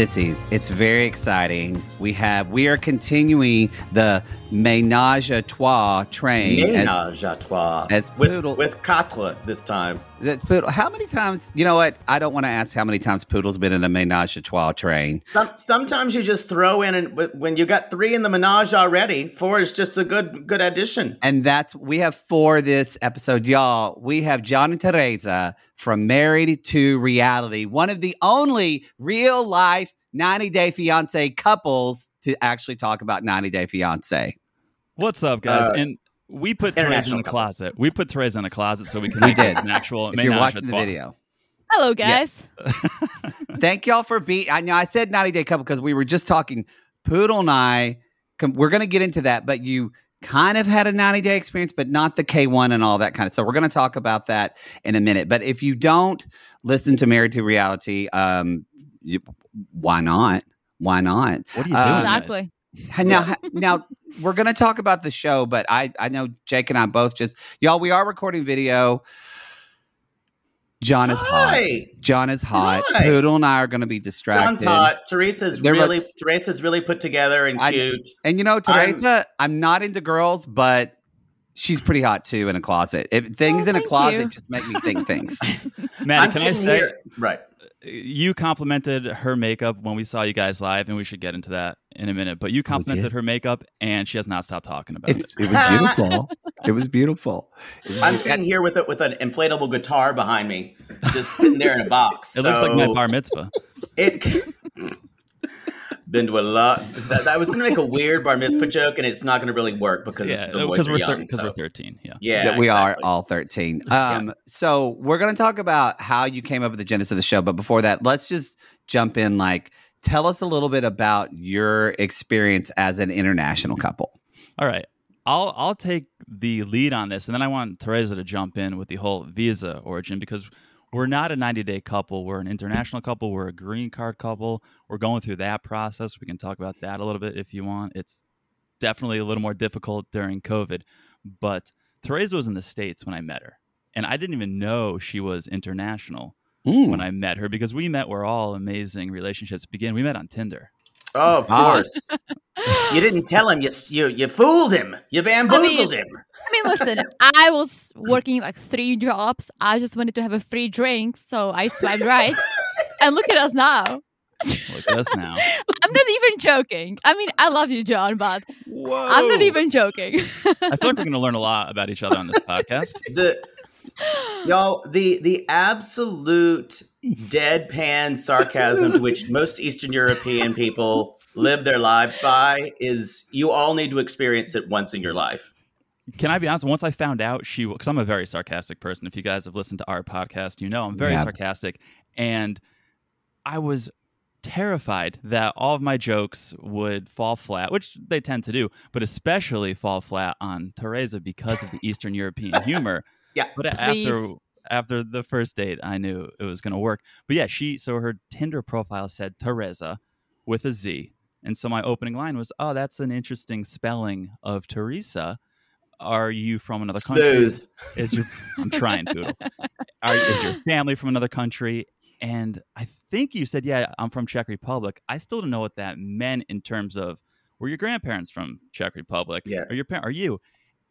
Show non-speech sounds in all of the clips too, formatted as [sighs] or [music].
Sissies, it's very exciting. We have we are continuing the menage a trois train. Ménage à trois. as with, Poodle- with quatre this time. that Poodle, how many times? You know what? I don't want to ask how many times Poodle's been in a menage a trois train. Some, sometimes you just throw in, and when you got three in the menage already, four is just a good good addition. And that's we have for this episode, y'all. We have John and Teresa from Married to Reality, one of the only real life 90 Day Fiance couples to actually talk about 90 Day Fiance. What's up, guys? Uh, and we put Therese in the couple. closet. We put Therese in a closet so we can We make this did. an actual. If you're watching the trois. video. Hello, Yeah. guys. [laughs] Thank y'all for being. I know I said 90 day couple because we were just talking. Poodle and I, com- we're going to get into that, but you kind of had a 90 day experience, but not the K1 and all that kind of. So we're going to talk about that in a minute. But if you don't listen to Married to Reality, um, you, why not? Why not? What are you doing? Uh, exactly. And Now, now we're going to talk about the show, but I, I know Jake and I both just y'all. We are recording video. John is hot. John is hot. Hi. Poodle and I are going to be distracted. John's hot. Teresa's They're really Teresa's really put together and I- cute. And you know, I'm- Teresa, I'm, not into girls, but she's pretty hot too in a closet. If things Oh, in a closet you. just make me think things. [laughs] Maddie, I'm can I say here, right? You complimented her makeup when we saw you guys live, and we should get into that in a minute. But you complimented her makeup, and she has not stopped talking about It's, it. it was beautiful. [laughs] it was beautiful. It was I'm beautiful. sitting here with a, with an inflatable guitar behind me, just sitting there in a box. [laughs] It looks like my bar mitzvah. [laughs] It been to a lot. [laughs] That, I was going to make a weird bar mitzvah joke, and it's not going to really work because yeah, the boys because are we're young. because so- we're 13. Yeah. yeah, that we are all 13. [laughs] Um, So we're going to talk about how you came up with the genesis of the show. But before that, let's just jump in. Like, tell us a little bit about your experience as an international couple. All right. I'll I'll take the lead on this, and then I want Teresa to jump in with the whole visa origin because we're not a 90 day couple. We're an international couple. We're a green card couple. We're going through that process. We can talk about that a little bit if you want. It's definitely a little more difficult during COVID, but Teresa was in the states when I met her, and I didn't even know she was international Mm. when I met her because we met where all amazing relationships begin. We met on Tinder. Oh, of course. you didn't tell him. You you you fooled him. You bamboozled him. I mean, listen, [laughs] I was working like three jobs. I just wanted to have a free drink, so I swiped right. and look at us now. Look at us now. [laughs] I'm not even joking. I mean, I love you, John, but Whoa! I'm not even joking. I feel like we're going [laughs] to learn a lot about each other on this podcast. The y'all the the absolute deadpan sarcasm to [laughs] which most Eastern European people live their lives by is you all need to experience it once in your life. Can I be honest? Once I found out she, because I'm a very sarcastic person. If you guys have listened to our podcast, you know I'm very Yeah. sarcastic, and I was terrified that all of my jokes would fall flat, which they tend to do, but especially fall flat on Teresa because of the Eastern European humor. Yeah. But after Please. after the first date, I knew it was going to work. But yeah, she so her Tinder profile said Teresa with a Z, and so my opening line was, "Oh, that's an interesting spelling of Teresa." are you from another country? Is your [laughs] I'm trying, to. Are, is your family from another country? And I think you said, yeah, I'm from Czech Republic. I still don't know what that meant in terms of were your grandparents from Czech Republic? Yeah. Or your parent? Are you?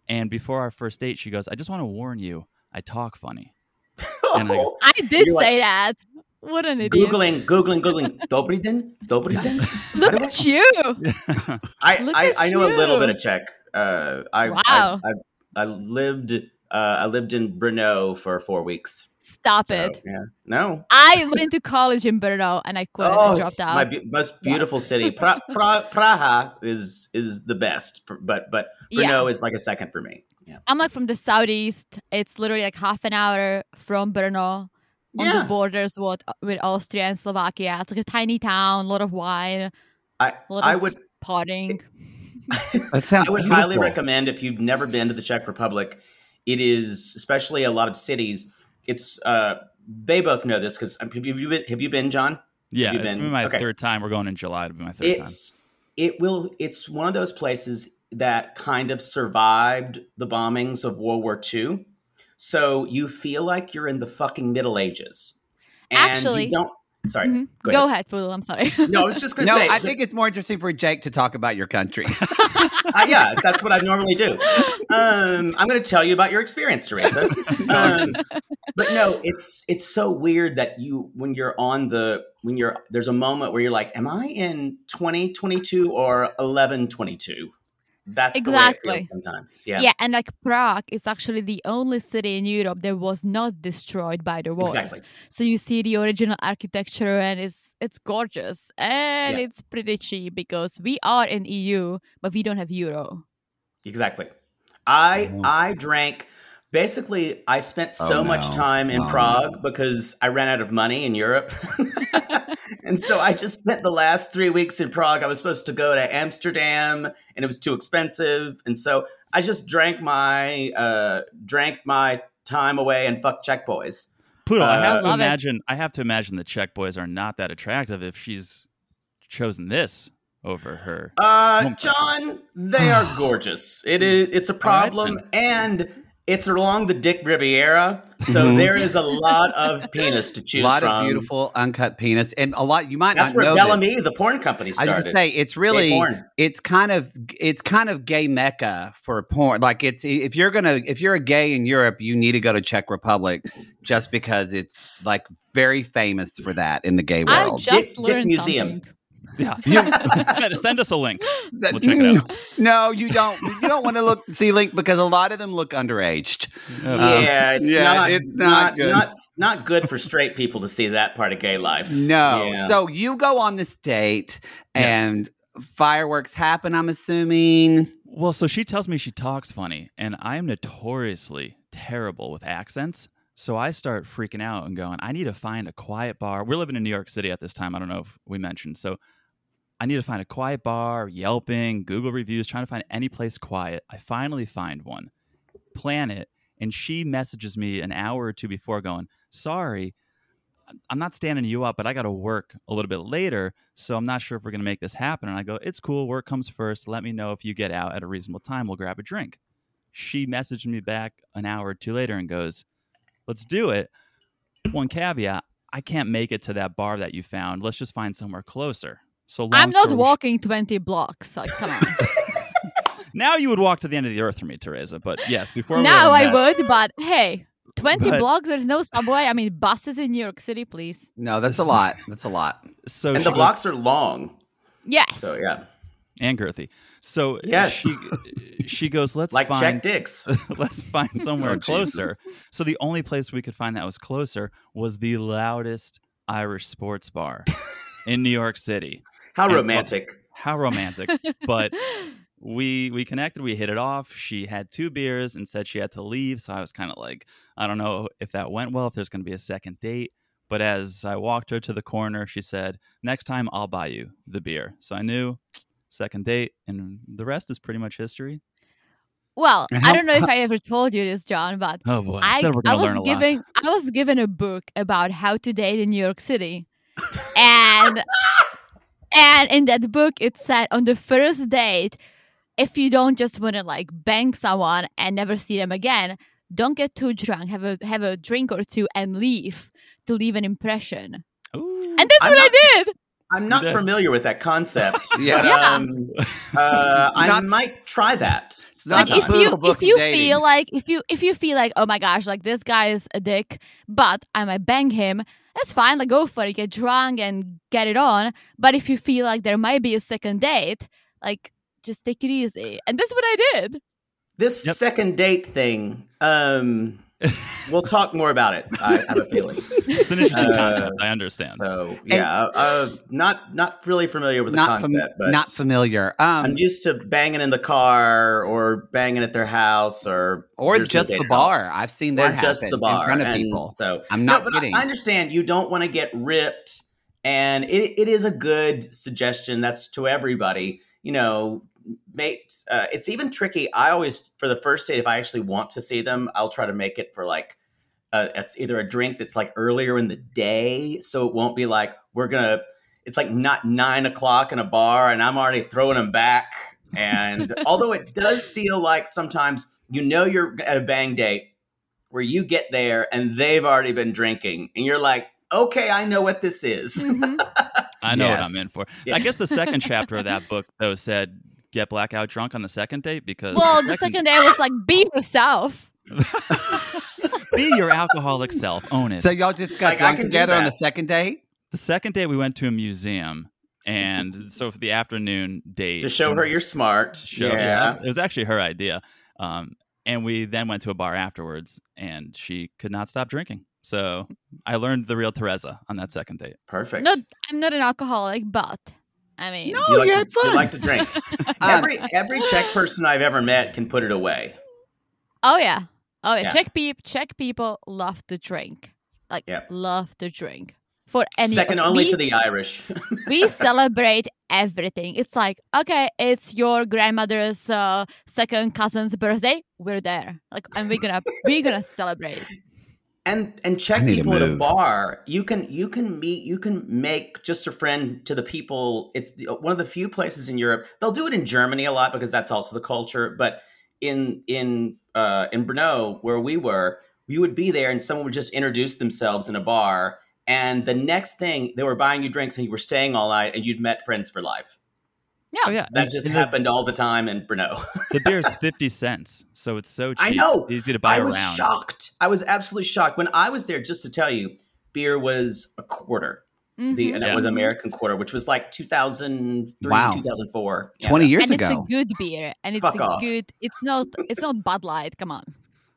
And before our first date, she goes, I just want to warn you, I talk funny. [laughs] And I go, I did You're like- say that. What an idiot. Googling, Googling, Googling. [laughs] Dobrý den? Dobrý den? [laughs] Look at you. I, Look I, at I know a little bit of Czech. Uh, I, Wow. I, I, I lived uh, I lived in Brno for four weeks. Stop So, it. yeah. No. I went to college in Brno and I quit. Oh, I it's dropped out. my be- most beautiful city. Pra- pra- Praha is is the best, but but Brno Yeah. is like a second for me. Yeah. I'm like from the southeast. It's literally like half an hour from Brno on Yeah. the borders with with Austria and Slovakia. It's like a tiny town, a lot of wine, I a lot I of would partying. [laughs] That sounds I would highly recommend if you've never been to the Czech Republic. It is especially a lot of cities. It's uh they both know this because have you been have you been John? yeah, you it's been- been my okay. third time. We're going in July to be my third time. it's it will it's one of those places that kind of survived the bombings of World War II. So you feel like you're in the fucking Middle Ages. And Actually- you don't sorry. Mhm. Go, Go ahead. ahead, I'm sorry. No, I was just gonna No, say I think it's more interesting for Jake to talk about your country. [laughs] uh, yeah, that's what I normally do. Um, I'm going to tell you about your experience, Teresa. [laughs] Um, but no, it's it's so weird that you when you're on the when you're there's a moment where you're like, am I in 2022 or 1122? That's the way it Exactly. feels sometimes. Yeah, yeah. and like Prague is actually the only city in Europe that was not destroyed by the wars. exactly. So you see the original architecture and it's it's gorgeous and Yeah. it's pretty cheap because we are in EU but we don't have euro. Exactly. I Oh. I drank basically I spent so Oh, much time in Oh. Prague because I ran out of money in Europe. [laughs] [laughs] and so I just spent the last 3 weeks in Prague. I was supposed to go to Amsterdam and it was too expensive and so I just drank my uh drank my time away and fuck Czech boys. Poodle, I Uh, have to Love it. imagine. I have to imagine the Czech boys are not that attractive if she's chosen this over her. Uh, Oh. John, they are gorgeous. It is. It's a problem, and it's along the Dick Riviera, so Mhm. there is a lot of penis to choose. From. A lot from. of beautiful uncut penis, and a lot you might That's not where know. that- Bel Ami, the porn company, I was started. gonna say it's really it's kind of it's kind of gay mecca for porn. Like it's if you're gonna if you're a gay in Europe, you need to go to Czech Republic just because it's like very famous for that in the gay I world. just Dick- Dick Museum. something. Yeah, [laughs] send us a link. We'll check it out. [laughs] No, you don't. You don't want to look [laughs] see link because a lot of them look underaged. yeah, um, it's yeah, not, it's not not, good. not not good for straight people to see that part of gay life. No. Yeah. So you go on this date Yes. and fireworks happen. I'm assuming. Well, so she tells me she talks funny, and I'm notoriously terrible with accents. So I start freaking out and going, I need to find a quiet bar. We're living in New York City at this time. I don't know if we mentioned. So I need to find a quiet bar, Yelping, Google reviews, trying to find any place quiet. I finally find one, plan it, and she messages me an hour or two before going, Sorry, I'm not standing you up, but I got to work a little bit later. So I'm not sure if we're going to make this happen. And I go, It's cool. Work comes first. Let me know if you get out at a reasonable time. We'll grab a drink. She messaged me back an hour or two later and goes, Let's do it. One caveat I can't make it to that bar that you found. Let's just find somewhere closer. So long I'm not story- walking 20 blocks. Like, come on. [laughs] Now you would walk to the end of the earth for me, Teresa. But yes, before now were- I would, but hey, 20 But- blocks, there's no subway. I mean, buses in New York City, please. No, that's a lot. That's a lot. So and the goes- blocks are long, Yes. so yeah, and girthy. So Yes. she she goes, let's like find Czech dicks. [laughs] let's find [laughs] somewhere Oh, Jesus. closer. So the only place we could find that was closer was the loudest Irish sports bar in New York City. How And- uh, romantic. How romantic. but [laughs] we we connected, we hit it off. She had two beers and said she had to leave, so I was kind of like, I don't know if that went well, if there's going to be a second date. But as I walked her to the corner, she said, "Next time I'll buy you the beer." So I knew second date and the rest is pretty much history. well, I don't know if I ever told you this, John, but Oh boy. I, we're I was given I was given a book about how to date in New York City. And and in that book it said on the first date if you don't just want to like bang someone and never see them again, don't get too drunk. Have a have a drink or two and leave to leave an impression. Ooh. And that's I'm what not- I did. I'm not did. familiar with that concept. [laughs] Yeah. but, Yeah. um, uh, I not- might try that. Like if you if you dating. feel like if you if you feel like oh my gosh like this guy is a dick, but I might bang him. That's fine. Like go for it. Get drunk and get it on. But if you feel like there might be a second date, like just take it easy. And that's what I did. This Yep. second date thing, um, [laughs] we'll talk more about it. I have a feeling. It's an interesting Uh, concept. I understand. So yeah, uh, not not really familiar with the not fam- concept, but not familiar. Um, I'm used to banging in the car or banging at their house or or there's no just the at all. bar. I've seen or that just happen the bar in front of And people. So I'm not but I- kidding. I understand you don't want to get ripped, and it, it is a good suggestion. That's to everybody. You know, mate. Uh, it's even tricky. I always for the first date, if I actually want to see them, I'll try to make it for like. Uh, it's either a drink that's like earlier in the day, so it won't be like we're gonna. It's like not nine o'clock in a bar, and I'm already throwing them back. And [laughs] although it does feel like sometimes you know you're at a bang date where you get there and they've already been drinking, and you're like, okay, I know what this is. [laughs] I know what I'm in for. Yeah. I guess the second [laughs] chapter of that book though said get blackout drunk on the second date because Well, the second day was like be [laughs] yourself. [laughs] be your alcoholic self, own it. So y'all just got Like, I drunk can do together on the second date? the second day we went to a museum, and so for the afternoon date to show her you're smart. show- yeah. it was actually her idea. Um, and we then went to a bar afterwards, and she could not stop drinking. So I learned the real Teresa on that second date. Perfect. No, I'm not an alcoholic, but I mean, No. you like, you to, had you like to drink. Um, [laughs] every every Czech [gasps] person I've ever met can put it away. oh yeah, oh yeah. Yeah. Czech people, Czech people love to drink, like Yep. love to drink. For any Second only we to the Irish. we [laughs] celebrate everything. It's like, okay, it's your grandmother's uh, second cousin's birthday. We're there. Like, and we're gonna we're gonna celebrate. And and Czech I need to people at a bar, you can you can meet you can make just a friend to the people. It's the, one of the few places in Europe. They'll do it in Germany a lot because that's also the culture. But in in uh, in Brno, where we were, we would be there, and someone would just introduce themselves in a bar, and the next thing they were buying you drinks, and you were staying all night, and you'd met friends for life. Yeah. Oh yeah, That and- just and the- happened all the time in Brno. The beer is [laughs] fifty cents, so it's so cheap. I know. It's easy to buy I was around. shocked. I was absolutely shocked when I was there. Just to tell you, beer was a quarter. The Mhm. and it was American quarter, which was like 2003, Wow. 2004. Yeah, 20 years and ago. it's a good beer, and it's Fuck a off. good. It's not. It's not Bud Light. Come on.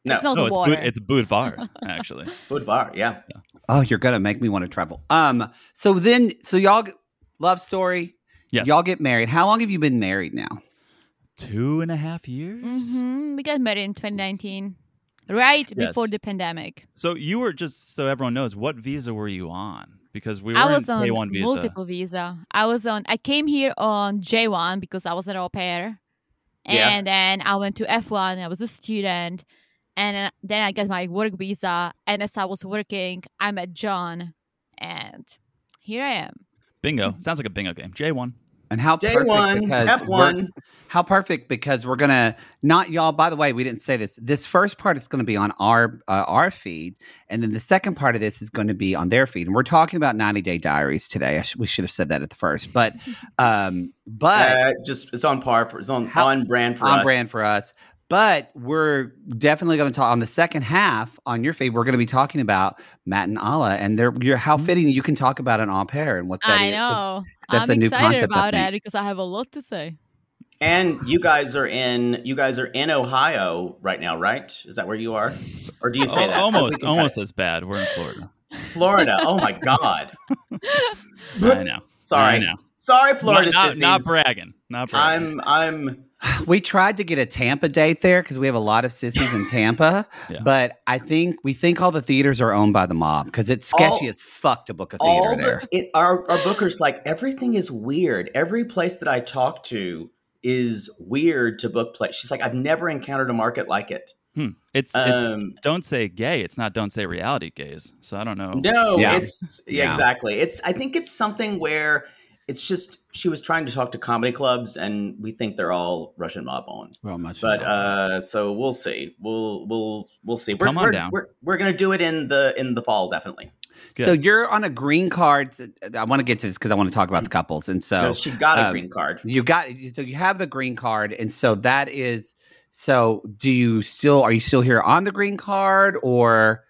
No, It's not No, it's water. Bud, it's Budvar [laughs] actually. Budvar, yeah. Oh, you're gonna make me want to travel. Um, so then, so y'all love story. Yes, Y'all get married. How long have you been married now? two and a half years. hmm We got married in 2019, right Yes. before the pandemic. So you were just so everyone knows what visa were you on? Because we were I was on K1 visa. multiple visa. I was on. I came here on J1 because I was an au pair, Yeah. and then I went to F1. I was a student, and then- then I got my work visa. And as I was working, I met John, and here I am. Bingo. Sounds like a bingo game. J1. And how Day perfect one, because F1. how perfect because we're gonna not y'all. By the way, we didn't say this. This first part is going to be on our uh, our feed, and then the second part of this is going to be on their feed. And we're talking about 90 Day Diaries today. I sh- we should have said that at the first, but um, but Uh, just it's on par for it's on How- on brand for on us. brand for us. But we're definitely going to talk on the second half on your feed. We're going to be talking about Matt and Ala, and they're you're, how mm-hmm. fitting you can talk about an au pair and what that I is. know. that's I'm a new excited concept, about think. that because I have a lot to say. And you guys are in you guys are in Ohio right now, right? Is that where you are? Or do you say that? Almost, almost as bad. We're in Florida. Florida. Oh my god. [laughs] I know. Sorry. I know. Sorry, Florida not, not, not bragging. Not bragging. I'm I'm [sighs] We tried to get a Tampa date there because we have a lot of sissies in [laughs] Tampa, Yeah. but I think we think all the theaters are owned by the mob because it's sketchy All- as fuck to book a theater all there. it our our bookers like everything is weird. Every place that I talk to is weird to book place. She's like, I've never encountered a market like it. Hmm. It's, it's Um, don't say gay. It's not don't say reality gays. So I don't know. No, Yeah. it's yeah, Yeah. exactly. It's I think it's something where it's just she was trying to talk to comedy clubs, and we think they're all Russian mob owned. Well, much But uh, so we'll see. We'll we'll we'll see. We're Come on we're, down. we're we're gonna do it in the in the fall definitely. so you're on a green card. I want to get to this because I want to talk about the couples, and so 'Cause she got a um, green card. You got so you have the green card, and so that is so. Do you still are you still here on the green card, or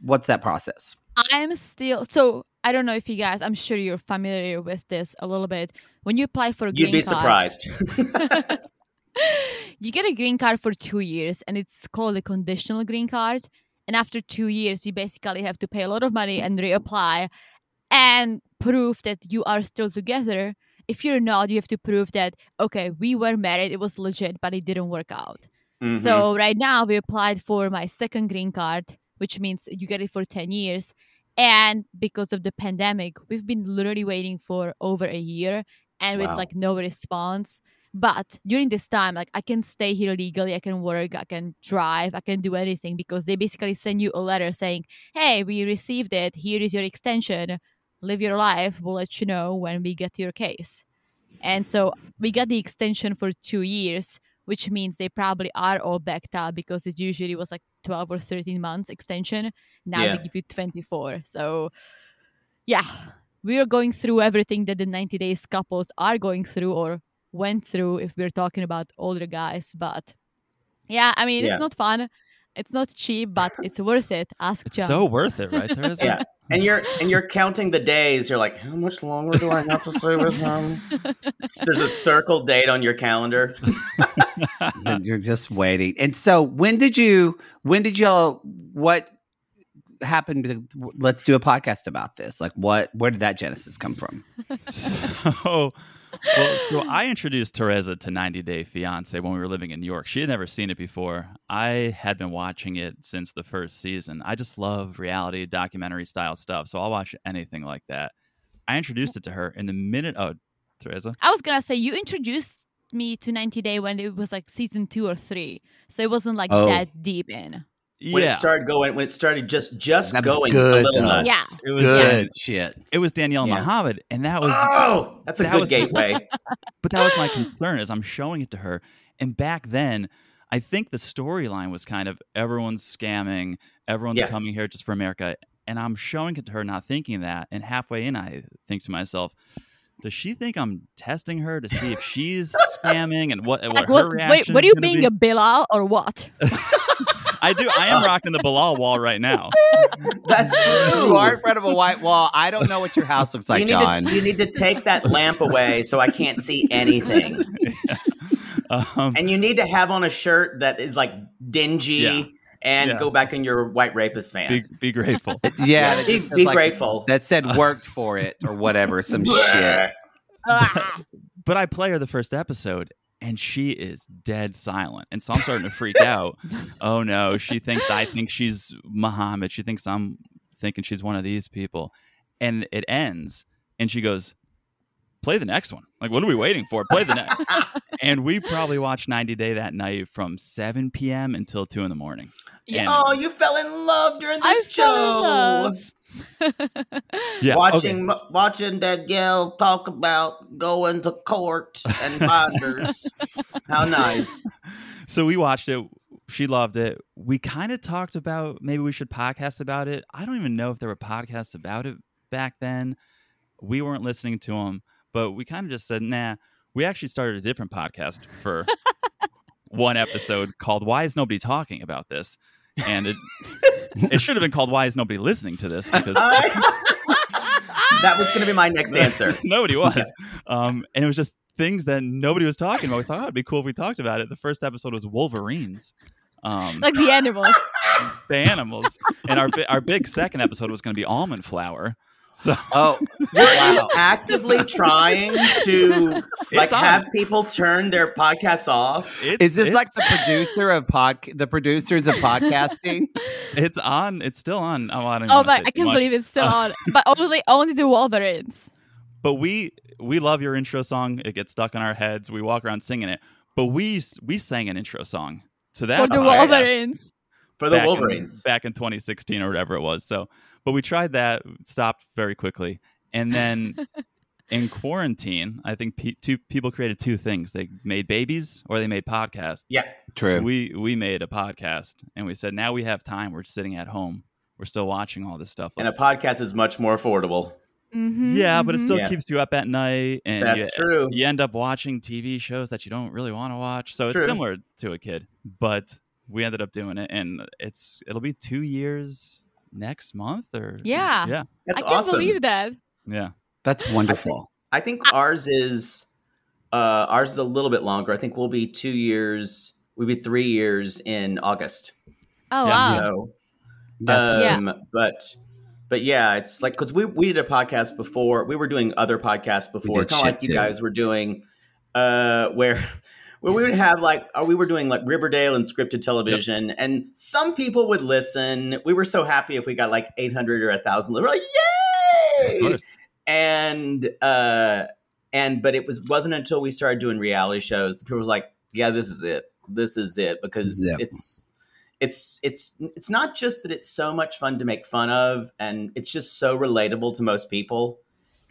what's that process? I'm still so I don't know if you guys I'm sure you're familiar with this a little bit. When you apply for a green card. You'd green be card, surprised. [laughs] [laughs] you get a green card for two years and it's called a conditional green card. And after two years, you basically have to pay a lot of money and reapply and prove that you are still together. If you're not, you have to prove that, okay, we were married, it was legit, but it didn't work out. Mhm. So right now we applied for my second green card, which means you get it for 10 years. And because of the pandemic, we've been literally waiting for over a year and with Wow. like no response. But during this time, like I can stay here legally, I can work, I can drive, I can do anything because they basically send you a letter saying, Hey, we received it. Here is your extension. Live your life. We'll let you know when we get your case. And so we got the extension for two years, which means they probably are all backed up because it usually was like 12 or 13 months extension. Now Yeah. they give you 24. So, yeah, we are going through everything that the 90 days couples are going through or went through if we're talking about older guys. But yeah, I mean, Yeah. it's not fun. It's not cheap, but it's worth it. Ask It's John. so worth it, right? There is yeah. And you're and you're counting the days. You're like, how much longer do I have to stay with [laughs] him? There's a circle date on your calendar. [laughs] And you're just waiting. And so when did you when did y'all what happened to let's do a podcast about this? Like what where did that genesis come from? [laughs] So, well, so I introduced Teresa to 90 Day Fiance when we were living in New York. She had never seen it before. I had been watching it since the first season. I just love reality documentary style stuff, so I'll watch anything like that. I introduced it to her in the minute. Oh, Teresa. I was gonna say you introduced me to 90 Day when it was like season two or three, so it wasn't like Oh. that deep in. When yeah, it started going, when it started just just That going good, a little though. nuts. Yeah. it was Good shit. it was Danielle Yeah. Muhammad, and that was Oh, that's a that good was- gateway. [laughs] but that was my concern as I'm showing it to her. And back then, I think the storyline was kind of everyone's scamming, everyone's Yeah. coming here just for America. And I'm showing it to her, not thinking that. And halfway in, I think to myself, does she think I'm testing her to see if she's [laughs] scamming and what, what Like, her what, reaction wait, what are you being be? a Bilal or what? [laughs] I do. I am rocking the Bilal wall right now. [laughs] That's true. You are in front of a white wall. I don't know what your house looks like, you, need John. to, you need to take that lamp away so I can't see [laughs] anything. [laughs] Um, And you need to have on a shirt that is like dingy Yeah. and Yeah. go back in your white rapist fan. be, be grateful. yeah, Be- be says, grateful. That said worked for it or whatever, some shit. Ah. but I play her the first episode and she is dead silent. And so I'm starting to freak out. [laughs] Oh no, she thinks I think she's Muhammad. She thinks I'm thinking she's one of these people. And it ends and she goes, Play the next one. Like, what are we waiting for? Play the next. [laughs] and we probably watched 90 Day that night from 7 p.m. until 2 in the morning. Yeah. And- Oh, you fell in love during I this fell in show. Love. [laughs] yeah, watching watching that gal talk about going to court and [laughs] bonders. How nice. [laughs] So we watched it. She loved it. We kind of talked about maybe we should podcast about it. I don't even know if there were podcasts about it back then. We weren't listening to them, but we kind of just said, nah. We actually started a different podcast for one episode called Why is Nobody Talking About This? And it it should have been called Why is Nobody Listening to This? Because [laughs] that was going to be my next answer. [laughs] nobody was. Um, and it was just things that nobody was talking about. We thought oh, it'd be cool if we talked about it. The first episode was Wolverines. Um, like the animals. [laughs] the animals. And our our big second episode was going to be almond flour. So Oh, Were you wow. actively trying to [laughs] like have people turn their podcasts off? it's, Is this like the producer of pod the producers of podcasting? [laughs] it's on? It's still on. Oh, I don't Oh wanna my! say I can't much. believe it's still [laughs] on. But only only the Wolverines. But we we love your intro song. It gets stuck in our heads. We walk around singing it. But we we sang an intro song to that For the podcast Wolverines. For the back in- Wolverines. back in 2016 or whatever it was. So, but we tried that, stopped very quickly, and then [laughs] in quarantine, I think pe- two people created two things. They made babies or they made podcasts. Yeah. True. We we made a podcast and we said now we have time. We're sitting at home. We're still watching all this stuff. And a Let's- podcast is much more affordable. Mhm, yeah, but it still Yeah. keeps you up at night, and That's you, true. you end up watching TV shows that you don't really want to watch. So It's it's, true. similar to a kid, but we ended up doing it, and it's it'll be two years next month, or Yeah. yeah, That's I can't awesome. believe that. yeah. That's wonderful. I think ours is uh, ours is a little bit longer. I think we'll be two years. We'll be three years in August. Oh Yeah. wow. So, That's Yeah. um, but but yeah, it's like because we we did a podcast before. We were doing other podcasts before, kind of like shit you too. guys were doing, uh, [laughs] where. Where we would have like, uh, we were doing like Riverdale and scripted television, and some people would listen. We were so happy if we got like 800 or 1,000. We were like, yay! course. and uh and but it was wasn't until we started doing reality shows that people was like yeah this is it this is it because Yeah. it's it's it's it's not just that it's so much fun to make fun of and it's just so relatable to most people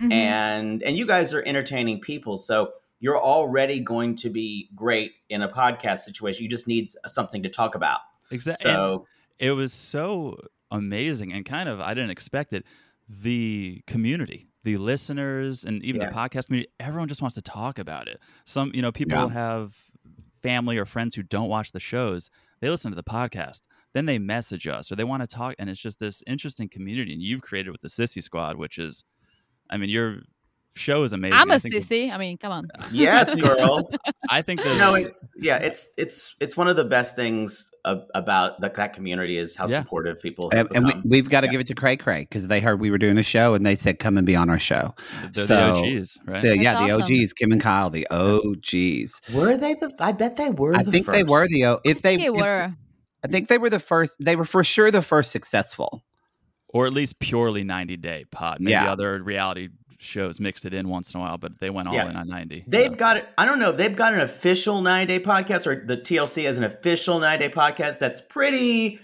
Mhm. and and you guys are entertaining people so you're already going to be great in a podcast situation you just need something to talk about Exactly. so it was so amazing and kind of I didn't expect it. The community, the listeners, and even Yeah. the podcast community, everyone just wants to talk about it. Some, you know, people Yeah. have family or friends who don't watch the shows. They listen to the podcast. Then they message us or they want to talk. And it's just this interesting community. And you've created with the Sissy Squad, which is, I mean, your show is amazing. I'm a I think, sissy. I mean, come on. [laughs] yes girl [laughs] I think that no it's yeah it's it's it's one of the best things ab- about the, that community is how Yeah. supportive people and, have and we, we've got to Yeah. give it to Cray Cray because they heard we were doing a show and they said come and be on our show. they're the so- OGs, right? So yeah, That's the. OGs, Kim and Kyle, the OGs. were they the i bet they were I the think they were the O. If they, They if- were. I think they were the first. They were for sure the first successful. or at least purely 90 day pod. Maybe Yeah. other reality shows mixed it in once in a while, but they went all Yeah. in on 90. They've So, got it. I don't know. If they've got an official nine day podcast, or the TLC has an official nine day podcast. That's pretty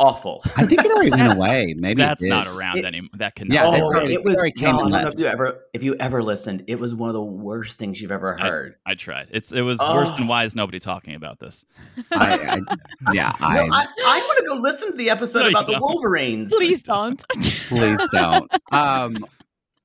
awful. I think it already went [laughs] away. Maybe it that's did. not around It- anymore. That can Yeah, oh, already- it was. they came no, I don't know if you ever, if you ever listened, it was one of the worst things you've ever heard. I tried. It's it was worse than Oh. why is nobody talking about this? I, I, [laughs] yeah, No, I, I, I want to go listen to the episode No, about the don't. Wolverines. Please don't. please don't. [laughs] Um,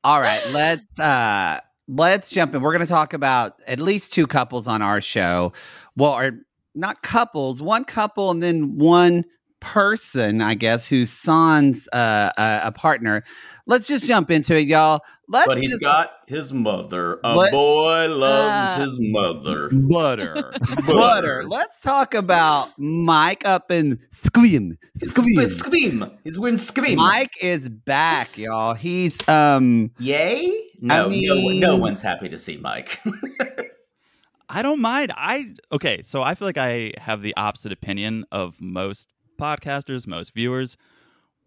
all right, let's uh, let's jump in. We're going to talk about at least two couples on our show. Well, or not couples, one couple, and then one person, I guess, who's San's uh, a, a partner. Let's just jump into it, y'all. Let's But he's just- got his mother. A What? boy loves Uh. his mother. [laughs] butter. butter. Let's talk about Mike up in Sequim. Sequim. Scream. He's winning scream. Mike is back, y'all. He's um Yay? No, no, mean- no one's happy to see Mike. [laughs] I don't mind. I okay, so I feel like I have the opposite opinion of most podcasters, most viewers.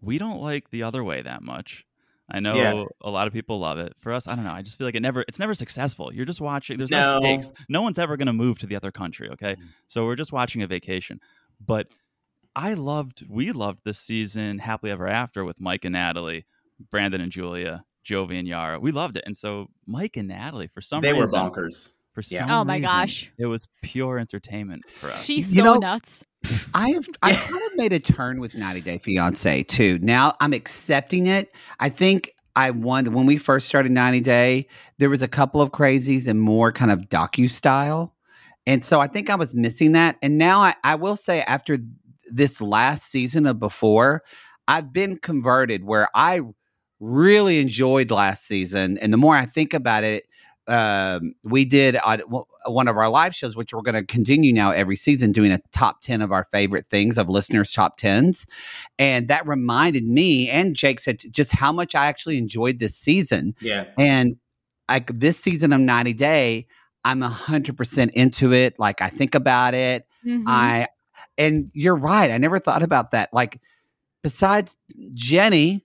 We don't like the other way that much. I know Yeah. a lot of people love it. For us, I don't know. I just feel like it never it's never successful. You're just watching there's no, No. stakes. No one's ever gonna move to the other country, okay? Mm. So we're just watching a vacation. But I loved we loved this season Happily Ever After with Mike and Natalie, Brandon and Julia, Jovi and Yara. We loved it. And so Mike and Natalie, for some reason, they were bonkers. for Yeah. some Oh my reason, gosh. it was pure entertainment for us. She's You so know- nuts. I have I kind of made a turn with 90 Day Fiance too. Now I'm accepting it. I think I won when we first started 90 Day, there was a couple of crazies and more kind of docu style. And so I think I was missing that. And now I, I will say after this last season of before, I've been converted where I really enjoyed last season. And the more I think about it, um, we did on w- one of our live shows, which we're going to continue now every season, doing a top 10 of our favorite things of listeners' top 10s. And that reminded me, and Jake said, just how much I actually enjoyed this season. Yeah. And like this season of 90 Day, I'm 100% into it. Like I think about it. Mhm. I, and you're right. I never thought about that. Like, besides Jenny,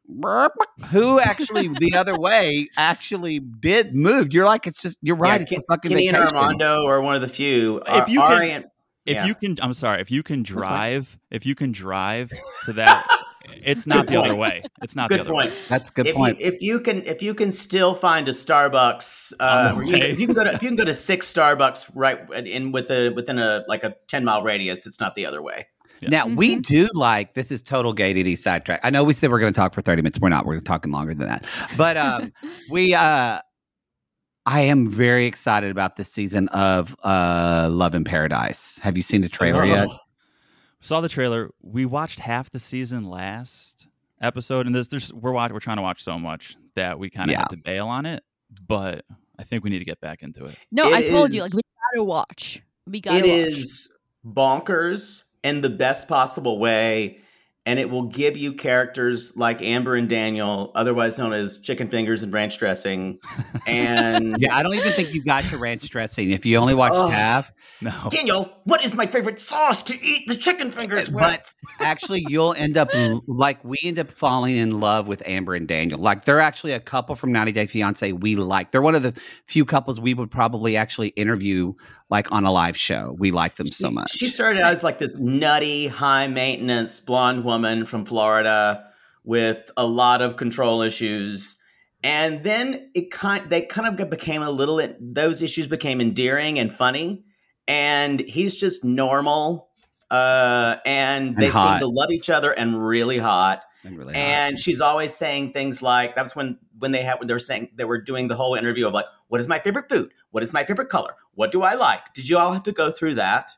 who actually the other way actually did move. You're like, it's just, you're right. Yeah, it's a fucking Kenny and vacation. Armando are one of the few. If Ar- you can- and- if yeah. you can, I'm sorry, if you can drive, if you can drive to that [laughs] It's not Good the other way. It's not Good the other point. way. That's a good if point. You, if you can, if you can still find a Starbucks, uh, On you- if you can go to, if you can go to six Starbucks right in with a within a like a ten mile radius, it's not the other way. Now we Mhm. do like this is total gay DD sidetrack. I know we said we're going to talk for thirty minutes. We're not. We're talking longer than that. But um, [laughs] we, uh, I am very excited about this season of uh, Love in Paradise. Have you seen the trailer yet? Oh. Saw the trailer. We watched half the season last episode, and this there's we're watch, we're trying to watch so much that we kind of Yeah. had to bail on it. But I think we need to get back into it. No, It I told you, like we gotta watch. We gotta It watch. is bonkers in the best possible way, and it will give you characters like Amber and Daniel, otherwise known as chicken fingers and ranch dressing, [laughs] and Yeah, I don't even think you got to ranch dressing. If you only watched Oh. half, No, Daniel, what is my favorite sauce to eat the chicken fingers with? but actually you'll end up like we end up falling in love with Amber and Daniel. Like they're actually a couple from 90 Day Fiance we like. They're one of the few couples we would probably actually interview like on a live show. We like them so much. She started out as like this nutty, high maintenance blonde woman from Florida with a lot of control issues. And then it kind they kind of became a little those issues became endearing and funny. And he's just normal. Uh, and they seem to love each other and really hot. And really hot. And she's always saying things like that was when when they had when they were saying they were doing the whole interview of like, what is my favorite food? What is my favorite color? What do I like? Did you all have to go through that?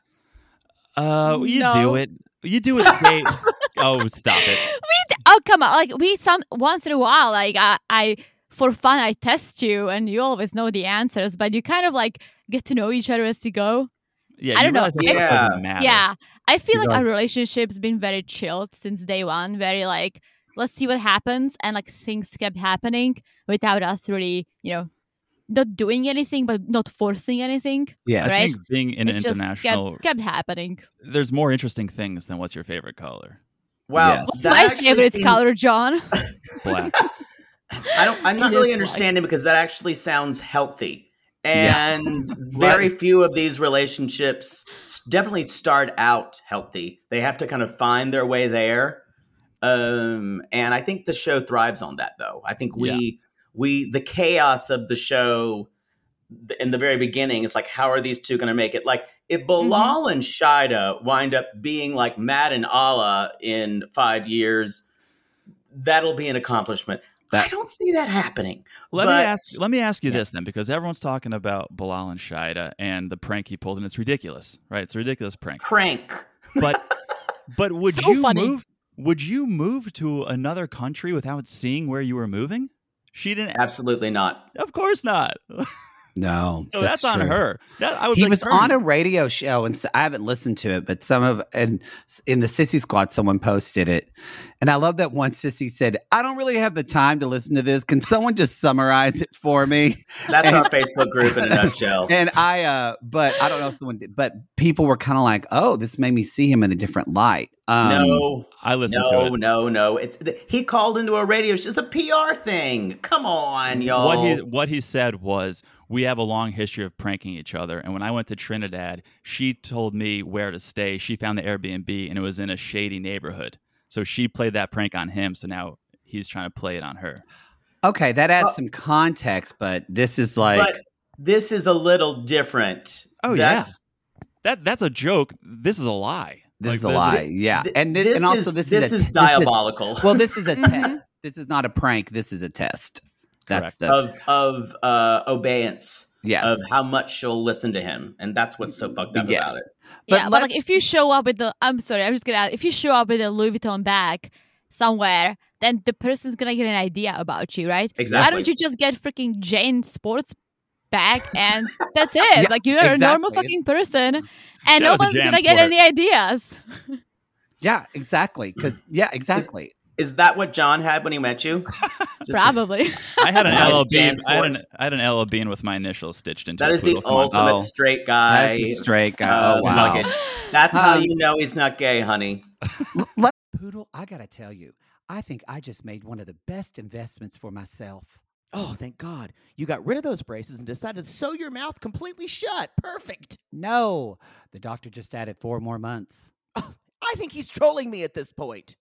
uh, you No. do it. You do it great. [laughs] oh, stop it. [laughs] we d- oh come on like we some once in a while like I, I for fun i test you and you always know the answers but you kind of like get to know each other as you go Yeah, I don't know. realize that stuff Yeah. doesn't yeah i feel You like know- our relationship's been very chilled since day one very like let's see what happens and like things kept happening without us really you know not doing anything but not forcing anything yes. I think being an it just international, kept, kept happening there's more interesting things than what's your favorite color. Wow, Yeah. what's my favorite seems- color john [laughs] Black. I don't. I'm not It really is understanding because that actually sounds healthy, Yeah. and [laughs] very few of these relationships definitely start out healthy. They have to kind of find their way there, um, and I think the show thrives on that. Though I think we we the chaos of the show in the very beginning is like, how are these two going to make it? Like, if Bilal mm-hmm. and Shaeeda wind up being like Matt and Allah in five years, that'll be an accomplishment. I don't see that happening. Let me ask. Let me ask you Yeah. this then, because everyone's talking about Bilal and Shaeeda and the prank he pulled, and it's ridiculous, right? It's a ridiculous prank. Prank. But, [laughs] but would So you funny. move? Would you move to another country without seeing where you were moving? She didn't. Absolutely not. Of course not. [laughs] No. So that's, on true. her. That I would He like, was "Turn." on a radio show, and I haven't listened to it, but some of and in the Sissy Squad, someone posted it, and I love that one sissy said, "I don't really have the time to listen to this. Can someone just summarize it for me?" [laughs] That's our Facebook group in a nutshell. [laughs] And I, uh, but I don't know if someone did, but people were kind of like, "Oh, this made me see him in a different light." Um, no, I listened to no, it. no, no. It's he called into a radio. It's a PR thing. Come on, y'all. What he what he said was, "We have a long history of pranking each other." And when I went to Trinidad, she told me where to stay. She found the Airbnb, and it was in a shady neighborhood. So she played that prank on him. So now he's trying to play it on her. Okay, that adds Uh, some context, but this is like, but this is a little different. Oh, yeah. That's, That that's a joke. This is a lie. this Like, is a the- lie. Yeah, th- and thi- this and also is, this, this is a- is this diabolical. well, this is a [laughs] Mhm. test. This is not a prank. This is a test. That's the of of uh, obeyance yes. of how much she'll listen to him, and that's what's so fucked up Yes. about it. But yeah, but like if you show up with the, I'm sorry, I'm just gonna, add, if you show up with a Louis Vuitton bag somewhere, then the person's gonna get an idea about you, right? Exactly. Why don't you just get freaking Jane sports bag and that's it? Yeah, like you're a normal fucking person, and Shout no one's gonna get any ideas. [laughs] Yeah, exactly. Because yeah, exactly. Is that what John had when he met you? [laughs] Just- Probably. I had an [laughs] nice LL Bean. I had an, I had an LL Bean with my initials stitched into. That a is the poodle. Come on. ultimate Oh. straight guy. That's a straight guy. uh, oh wow. luggage. That's how Um, you know he's not gay, honey. [laughs] Let- Poodle, I gotta tell you, I think I just made one of the best investments for myself. Oh, thank God. You got rid of those braces and decided to sew your mouth completely shut. Perfect. No, the doctor just added four more months. I think he's trolling me at this point.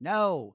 No.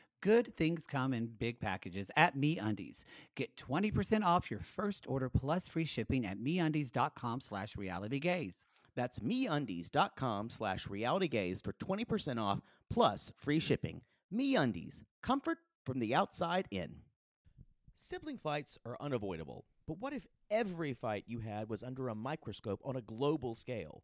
good things come in big packages at MeUndies. Get 20% off your first order plus free shipping at MeUndies.com slash realitygaze. That's meundies.com slash realitygaze for 20% off plus free shipping. MeUndies, comfort from the outside in. Sibling fights are unavoidable, but what if every fight you had was under a microscope on a global scale?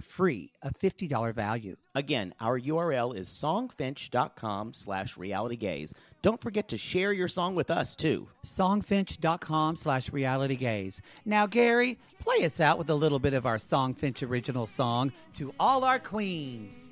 free, a $50 value. Again, our URL is songfinch.com slash realitygaze. Don't forget to share your song with us, too. Songfinch.com slash realitygaze. Now, Gary, play us out with a little bit of our Songfinch original song, To All Our Queens.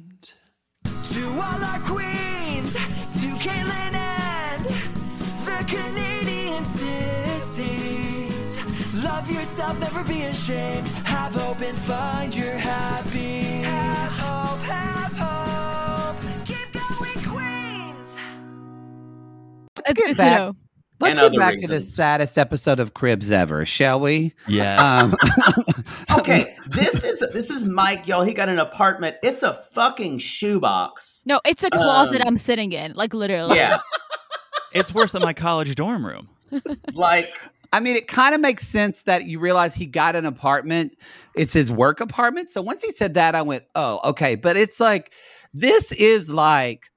To all our queens, to Caitlin and the Canadian sissies. Love yourself, never be ashamed. Have hope and find your happy. Have hope, have hope. Keep going, Queens. It's get good back- to know. Let's get other back to the saddest episode of Cribs ever, shall we? Yeah. Um, [laughs] Okay, this is this is Mike, y'all. He got an apartment. It's a fucking shoebox. No, it's a closet Um, I'm sitting in, like literally. Yeah, [laughs] it's worse than my college dorm room. [laughs] like I mean, it kind of makes sense that you realize he got an apartment. It's his work apartment. So once he said that, I went, oh, okay. But it's like, this is like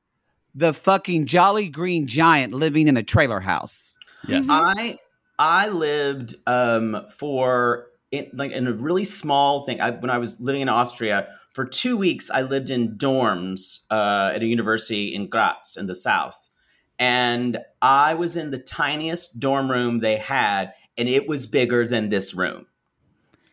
the fucking Jolly Green Giant living in a trailer house. Yes. I I lived um for in, like in a really small thing. I, when I was living in Austria for two weeks, I lived in dorms uh, at a university in Graz in the south, and I was in the tiniest dorm room they had, and it was bigger than this room.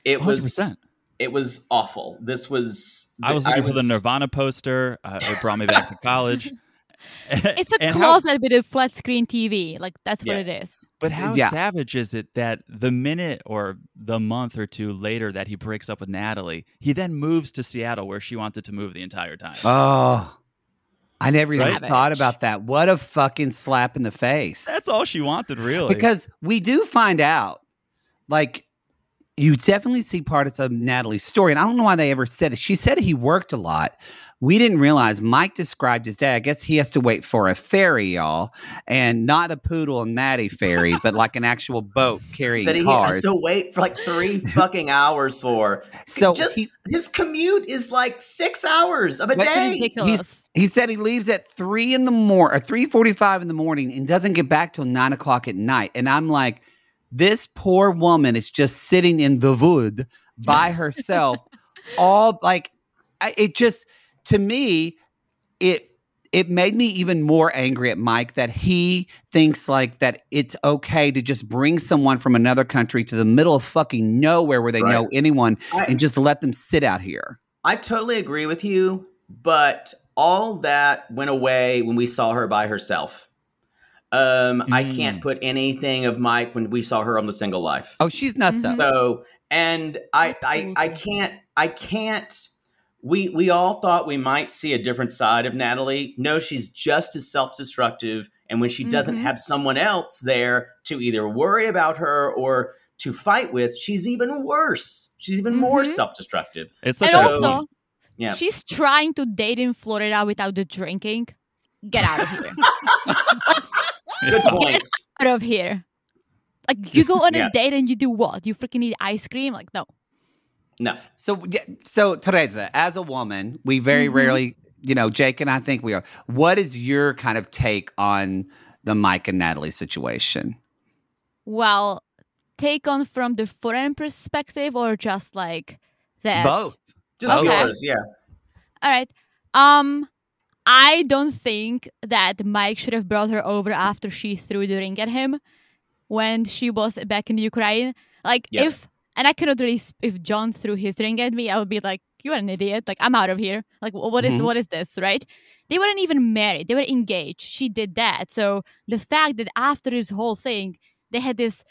It was 100%. it was awful. This was I was looking for the Nirvana poster. Uh, it brought me back to college. [laughs] [laughs] It's a And how- closet with a flat screen TV. Like that's what it is. But how Yeah. savage is it that the minute or the month or two later that he breaks up with Natalie, he then moves to Seattle where she wanted to move the entire time? Oh, I never even Savage. thought about that. What a fucking slap in the face. That's all she wanted, really. because we do find out, like, you definitely see parts of Natalie's story. And I don't know why they ever said it. She said he worked a lot. We didn't realize Mike described his day. I guess he has to wait for a ferry, y'all, and not a poodle and Natty ferry, but like an actual boat [laughs] carrying that he cars. has to wait for like three fucking hours for. So just he- his commute is like six hours of a day. Ridiculous. He said he leaves at three in the morning or three forty-five in the morning and doesn't get back till nine o'clock at night. And I'm like, this poor woman is just sitting in the wood by [laughs] herself. all like, I, it just to me, it it made me even more angry at Mike that he thinks like that it's okay to just bring someone from another country to the middle of fucking nowhere where they Right. know anyone I- and just let them sit out here. I totally agree with you, but all that went away when we saw her by herself. Um, I Mm. can't put anything of Mike when we saw her on the single life. Oh, she's nuts. Mhm. So, and I, I, I can't, I can't. We we all thought we might see a different side of Natalie. No, she's just as self destructive, and when she doesn't Mhm. have someone else there to either worry about her or to fight with, she's even worse. She's even more Mhm. self destructive. it's And also, Yeah. she's trying to date in Florida without the drinking. Get out of here. [laughs] Good point. out of here. Like you go on a [laughs] Yeah. date and you do what? You freaking eat ice cream? Like no. No. So, so Teresa, as a woman, we very Mhm. rarely, you know, Jake and I think we are. What is your kind of take on the Mike and Natalie situation? Well, take on from the foreign perspective or just like that? Both. Just Okay. yours, yeah. All right. Um I don't think that Mike should have brought her over after she threw the ring at him when she was back in Ukraine. Like if and I cannot really if John threw his ring at me, I would be like, "You're an idiot! Like I'm out of here! Like wh- what is- Mhm. what is this? Right?" They weren't even married; they were engaged. She did that. So the fact that after this whole thing, they had this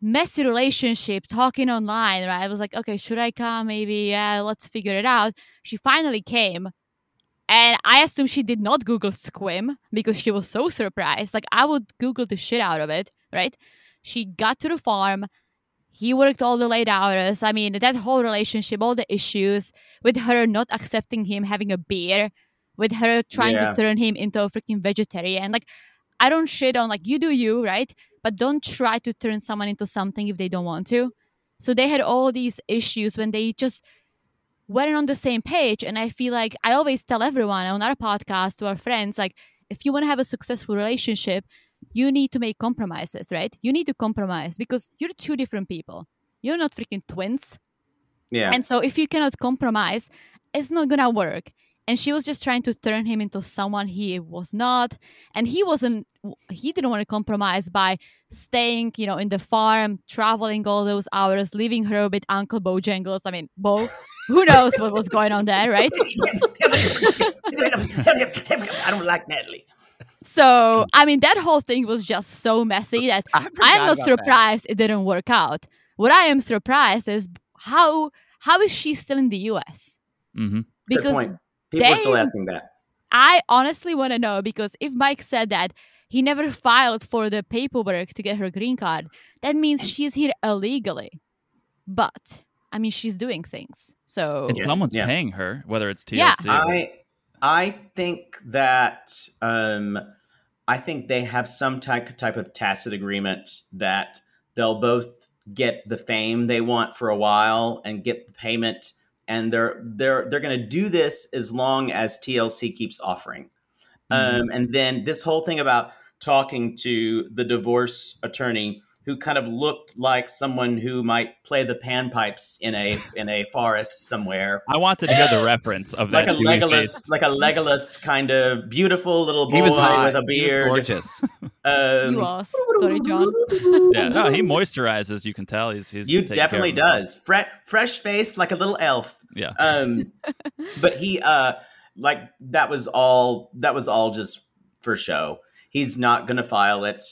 messy relationship talking online right i was like okay should i come maybe yeah let's figure it out she finally came and i assume she did not google Sequim because she was so surprised. Like i would google the shit out of it right? She got to the farm. He worked all the late hours. I mean that whole relationship all the issues with her not accepting him having a beer with her trying Yeah. to turn him into a freaking vegetarian. Like i don't shit on like you do you right? But don't try to turn someone into something if they don't want to. So they had all these issues when they just weren't on the same page. And I feel like I always tell everyone on our podcast to our friends, like, if you want to have a successful relationship, you need to make compromises, right? You need to compromise because you're two different people. You're not freaking twins. Yeah. And so if you cannot compromise, it's not gonna work. And she was just trying to turn him into someone he was not. And he wasn't he didn't want to compromise by staying, you know, in the farm, traveling all those hours, leaving her with Uncle Bojangles. I mean, Bo, who knows what was going on there, right? I don't like Natalie. So I mean that whole thing was just so messy that I i'm not about that. surprised it didn't work out. What I am surprised is how how is she still in the US? hmm Good Because point. People are still asking that. I honestly want to know because if Mike said that he never filed for the paperwork to get her green card, that means she's here illegally. But I mean, she's doing things. So And someone's yeah. paying her, whether it's TLC. Yeah. I I think that um, I think they have some type type of tacit agreement that they'll both get the fame they want for a while and get the payment, and they're they're they're going to do this as long as TLC keeps offering. Um, and then this whole thing about talking to the divorce attorney who kind of looked like someone who might play the panpipes in a in a forest somewhere I wanted to hear the reference of that. like that. a Legolas, face. like a Legolas kind of beautiful little boy He was hot. with a He was beard. gorgeous. [laughs] Um, you was sorry, John. Yeah, no, he moisturizes. You can tell he's he's you taking care of definitely does. Fre- fresh faced like a little elf. Yeah, Um, [laughs] but he, uh, like that was all. That was all just for show. He's not going to file it.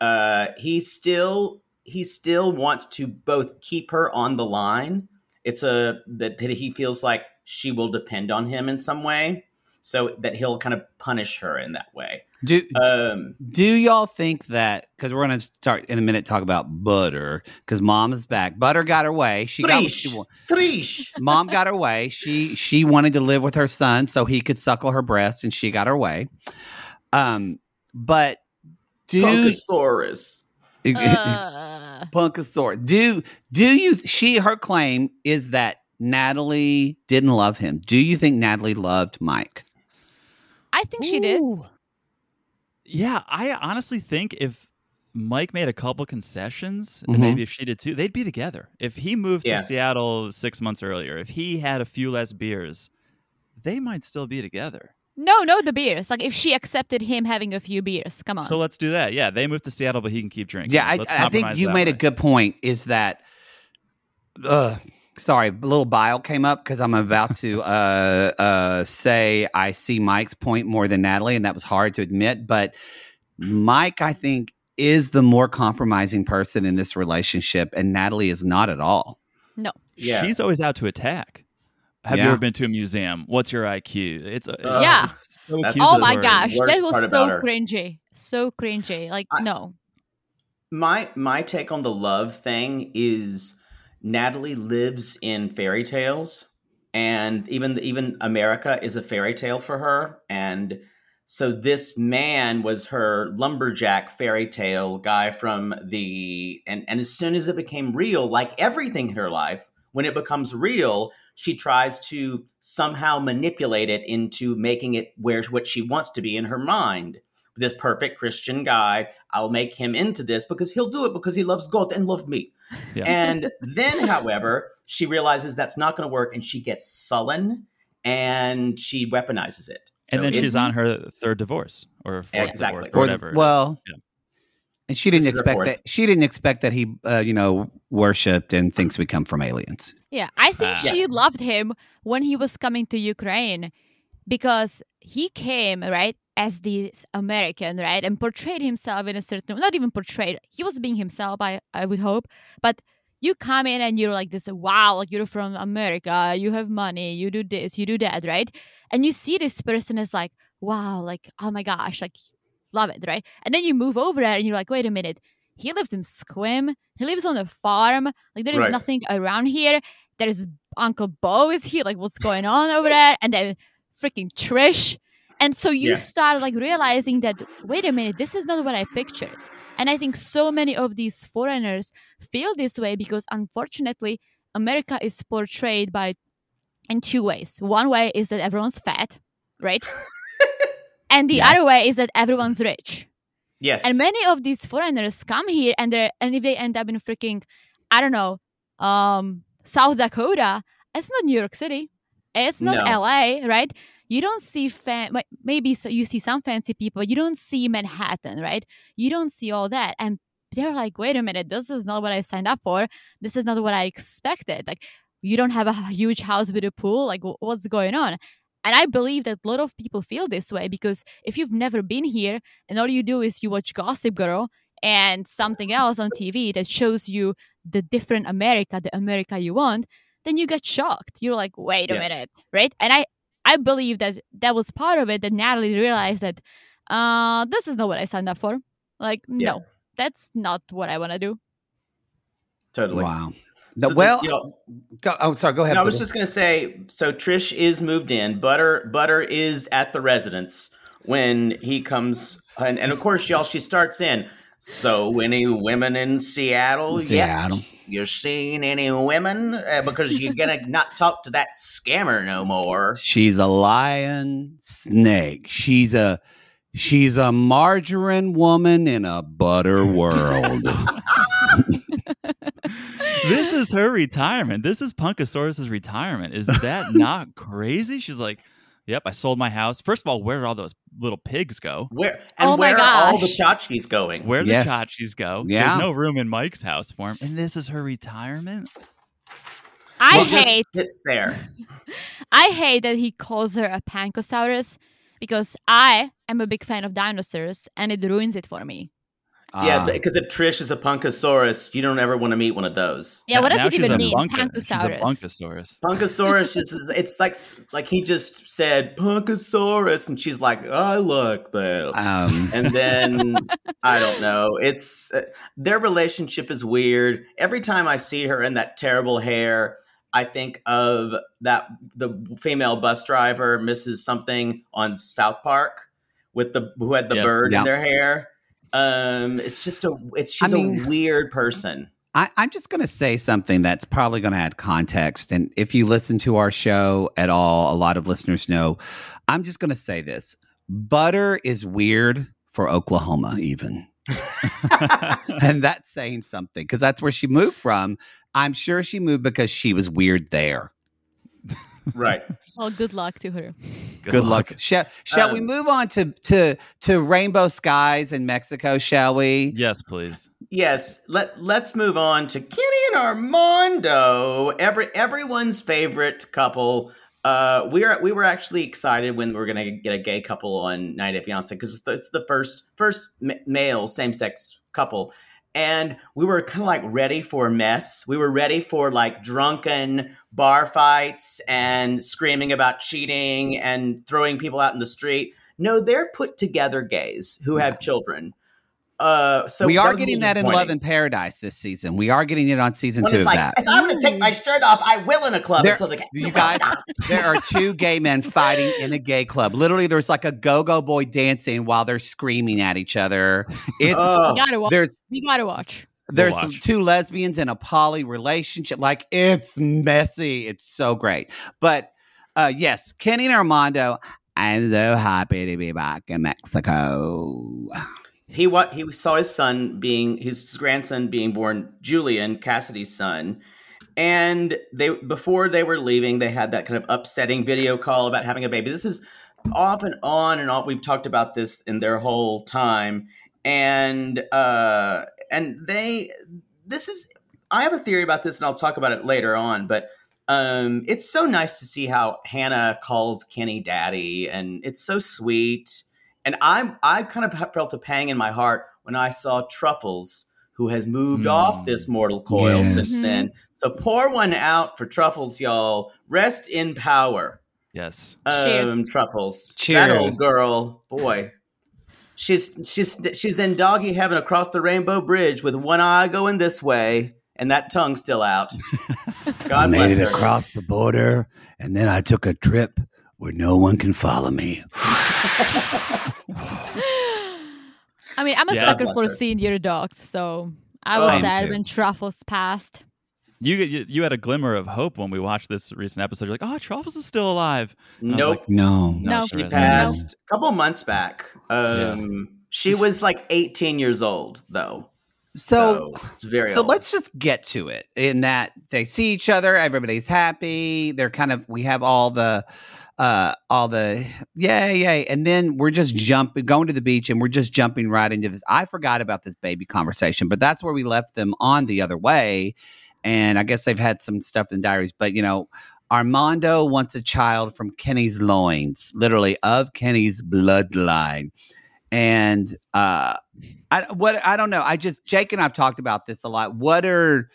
Uh, he still he still wants to both keep her on the line. It's a that, that he feels like she will depend on him in some way, so that he'll kind of punish her in that way. Do Um, do y'all think that because we're gonna start in a minute talk about butter because mom is back. Butter got her way. She got what she wanted. Mom got her way. She she wanted to live with her son so he could suckle her breast, and she got her way. Um, but do Punkosaurus. [laughs] Uh, Punkosaur. Do do you she her claim is that Natalie didn't love him. Do you think Natalie loved Mike? I think she did. Yeah, I honestly think if Mike made a couple concessions, and Mhm. maybe if she did too, they'd be together. If he moved Yeah. to Seattle six months earlier, if he had a few less beers, they might still be together. No, no, the beers. Like if she accepted him having a few beers, come on. So let's do that. Yeah, they moved to Seattle, but he can keep drinking. Yeah, I, I think you that made a good point. Is that, uh, sorry, a little bile came up because I'm about to uh, uh, say I see Mike's point more than Natalie, and that was hard to admit. But Mike, I think, is the more compromising person in this relationship, and Natalie is not at all. no. Yeah. She's always out to attack. Have you ever been to a museum? What's your IQ? It's a, Uh, Yeah. so Oh my accusatory. gosh, worst that was so about cringy. So cringy. Like I- no. my my take on the love thing is Natalie lives in fairy tales, and even even America is a fairy tale for her, and so this man was her lumberjack fairy tale guy from the and and as soon as it became real, like everything in her life, when it becomes real, she tries to somehow manipulate it into making it where what she wants to be in her mind this perfect Christian guy. I'll make him into this because he'll do it because he loves God and loved me. Yeah. And [laughs] then, however, she realizes that's not going to work and she gets sullen and she weaponizes it. and So then she's on her third divorce or fourth Exactly. divorce, or Or- whatever. well, Yeah. And she didn't This is her expect that. She didn't expect that he, uh, you know, worshipped and thinks we come from aliens. Yeah, I think Ah. she loved him when he was coming to Ukraine because he came, right, as this American, right, and portrayed himself in a certain not even portrayed. He was being himself, I I would hope. But you come in and you're like this, wow, like you're from America, you have money, you do this, you do that, right? And you see this person as like, wow, like, oh my gosh, like love it, right? And then you move over there and you're like, wait a minute. He lives in Sequim. He lives on a farm. Like there is Right. nothing around here. There is Uncle Bo is here. Like what's going on over [laughs] there? And then freaking Trish. And so you Yeah. start like realizing that wait a minute, this is not what I pictured. And I think so many of these foreigners feel this way because unfortunately America is portrayed by in two ways. One way is that everyone's fat, right? [laughs] and the Yes. other way is that everyone's rich. Yes. And many of these foreigners come here and they and if they end up in freaking, I don't know, um, South Dakota, it's not New York City. It's not No. LA, right? You don't see fan maybe so you see some fancy people, you don't see Manhattan, right? You don't see all that. And they're like, wait a minute, this is not what I signed up for. This is not what I expected. Like you don't have a huge house with a pool. Like what's going on? And I believe that a lot of people feel this way because if you've never been here and all you do is you watch Gossip Girl and something else on TV that shows you the different America, the America you want, then you get shocked. You're like, wait a Yeah. minute, right? And I, I believe that that was part of it that Natalie realized that, uh, this is not what I signed up for. Like, Yeah. no, that's not what I want to do. totally. Wow. So The- the- well, you know, go, oh, sorry. Go ahead. No, I was just gonna say. So Trish is moved in. Butter Butter is at the residence when he comes, and, and of course, y'all. She starts in. So, any women in Seattle? Seattle. Yet? You seen any women? Uh, because you're gonna [laughs] not talk to that scammer no more. She's a lion snake. She's a she's a margarine woman in a butter world. [laughs] this is her retirement. This is Punkosaurus's retirement. Is that [laughs] not crazy? She's like, "Yep, I sold my house." First of all, where did all those little pigs go? Where and Oh my where are all the gosh. tchotchkes going? Where Yes. the tchotchkes go? Yeah. There's no room in Mike's house for him, and this is her retirement. I Well, just hate sits there. [laughs] I hate that he calls her a Pancosaurus because I am a big fan of dinosaurs and it ruins it for me. Yeah, Ah. because if Trish is a Punkosaurus, you don't ever want to meet one of those. Yeah, what does now it even mean? bunka- She's a Pancosaurus. bunkosaurus. Punkosaurus [laughs] is, it's like like he just said Punkosaurus and she's like I like that. um, [laughs] and then I don't know. It's uh, their relationship is weird. Every time I see her in that terrible hair, I think of that the female bus driver Mrs. Something on South Park with the who had the Yes. bird Yeah. in their hair. Um it's just a it's she's mean- a weird person. I, I'm just going to say something that's probably going to add context. And if you listen to our show at all, a lot of listeners know. I'm just going to say this: butter is weird for Oklahoma, even. [laughs] and that's saying something because that's where she moved from. I'm sure she moved because she was weird there. Right. [laughs] Well, good luck to her. Good, luck. Shall, shall we Um, move on to, to to rainbow skies in Mexico? Shall we? Yes, please. Yes, let let's move on to Kenny and Armando. Every everyone's favorite couple. Uh, we are we were actually excited when we were gonna get a gay couple on 90 Day Fiance because it's, the- it's the first first ma- male same sex couple, and we were kind of like ready for a mess. We were ready for like drunken bar fights and screaming about cheating and throwing people out in the street. No, they're put together gays who have children. Uh, so we are was getting that in Love disappointing. in Paradise this season. We are getting it on season One two is of like, that. if I'm going to take my shirt off, I will in a club. There- It's like, you [laughs] guys, there are two gay men fighting in a gay club. Literally, there's like a go-go boy dancing while they're screaming at each other. It's Oh. You gotta watch. there's You gotta watch. there's watch. two lesbians in a poly relationship. Like it's messy. It's so great. But uh yes, Kenny and Armando. I'm so happy to be back in Mexico. He what he saw his son being his grandson being born, Julian Cassidy's son, and they before they were leaving, they had that kind of upsetting video call about having a baby. This is off and on and on. We've talked about this in their whole time, and uh, and they. This is. I have a theory about this, and I'll talk about it later on. But um, it's so nice to see how Hannah calls Kenny daddy, and it's so sweet. And I'm I kind of felt a pang in my heart when I saw Truffles, who has moved off this mortal coil Yes. since then. So pour one out for Truffles, y'all. Rest in power. Yes. Cheers. Um, Truffles. That old girl, boy. She's she's she's in doggy heaven across the rainbow bridge with one eye going this way and that tongue still out. [laughs] God made bless it her. across the border, and then I took a trip where no one can follow me. [laughs] I mean, I'm a Yeah. sucker for her. senior dogs, so I was I'm sad too. when Truffles passed. You, you you had a glimmer of hope when we watched this recent episode. You're like, oh, Truffles is still alive. And Nope. like, No. No, No. sure She isn't. passed a couple months back. Um, She was like 18 years old, though. So, So, it's very so let's just get to it. In that they see each other, everybody's happy. They're kind of we have all the uh all the yay yay and then we're just jumping going to the beach and we're just jumping right into this i forgot about this baby conversation but that's where we left them on the other way and i guess they've had some stuff in diaries but you know armando wants a child from kenny's loins literally of kenny's bloodline and uh I what I don't know. I just Jake and I've talked about this a lot. What are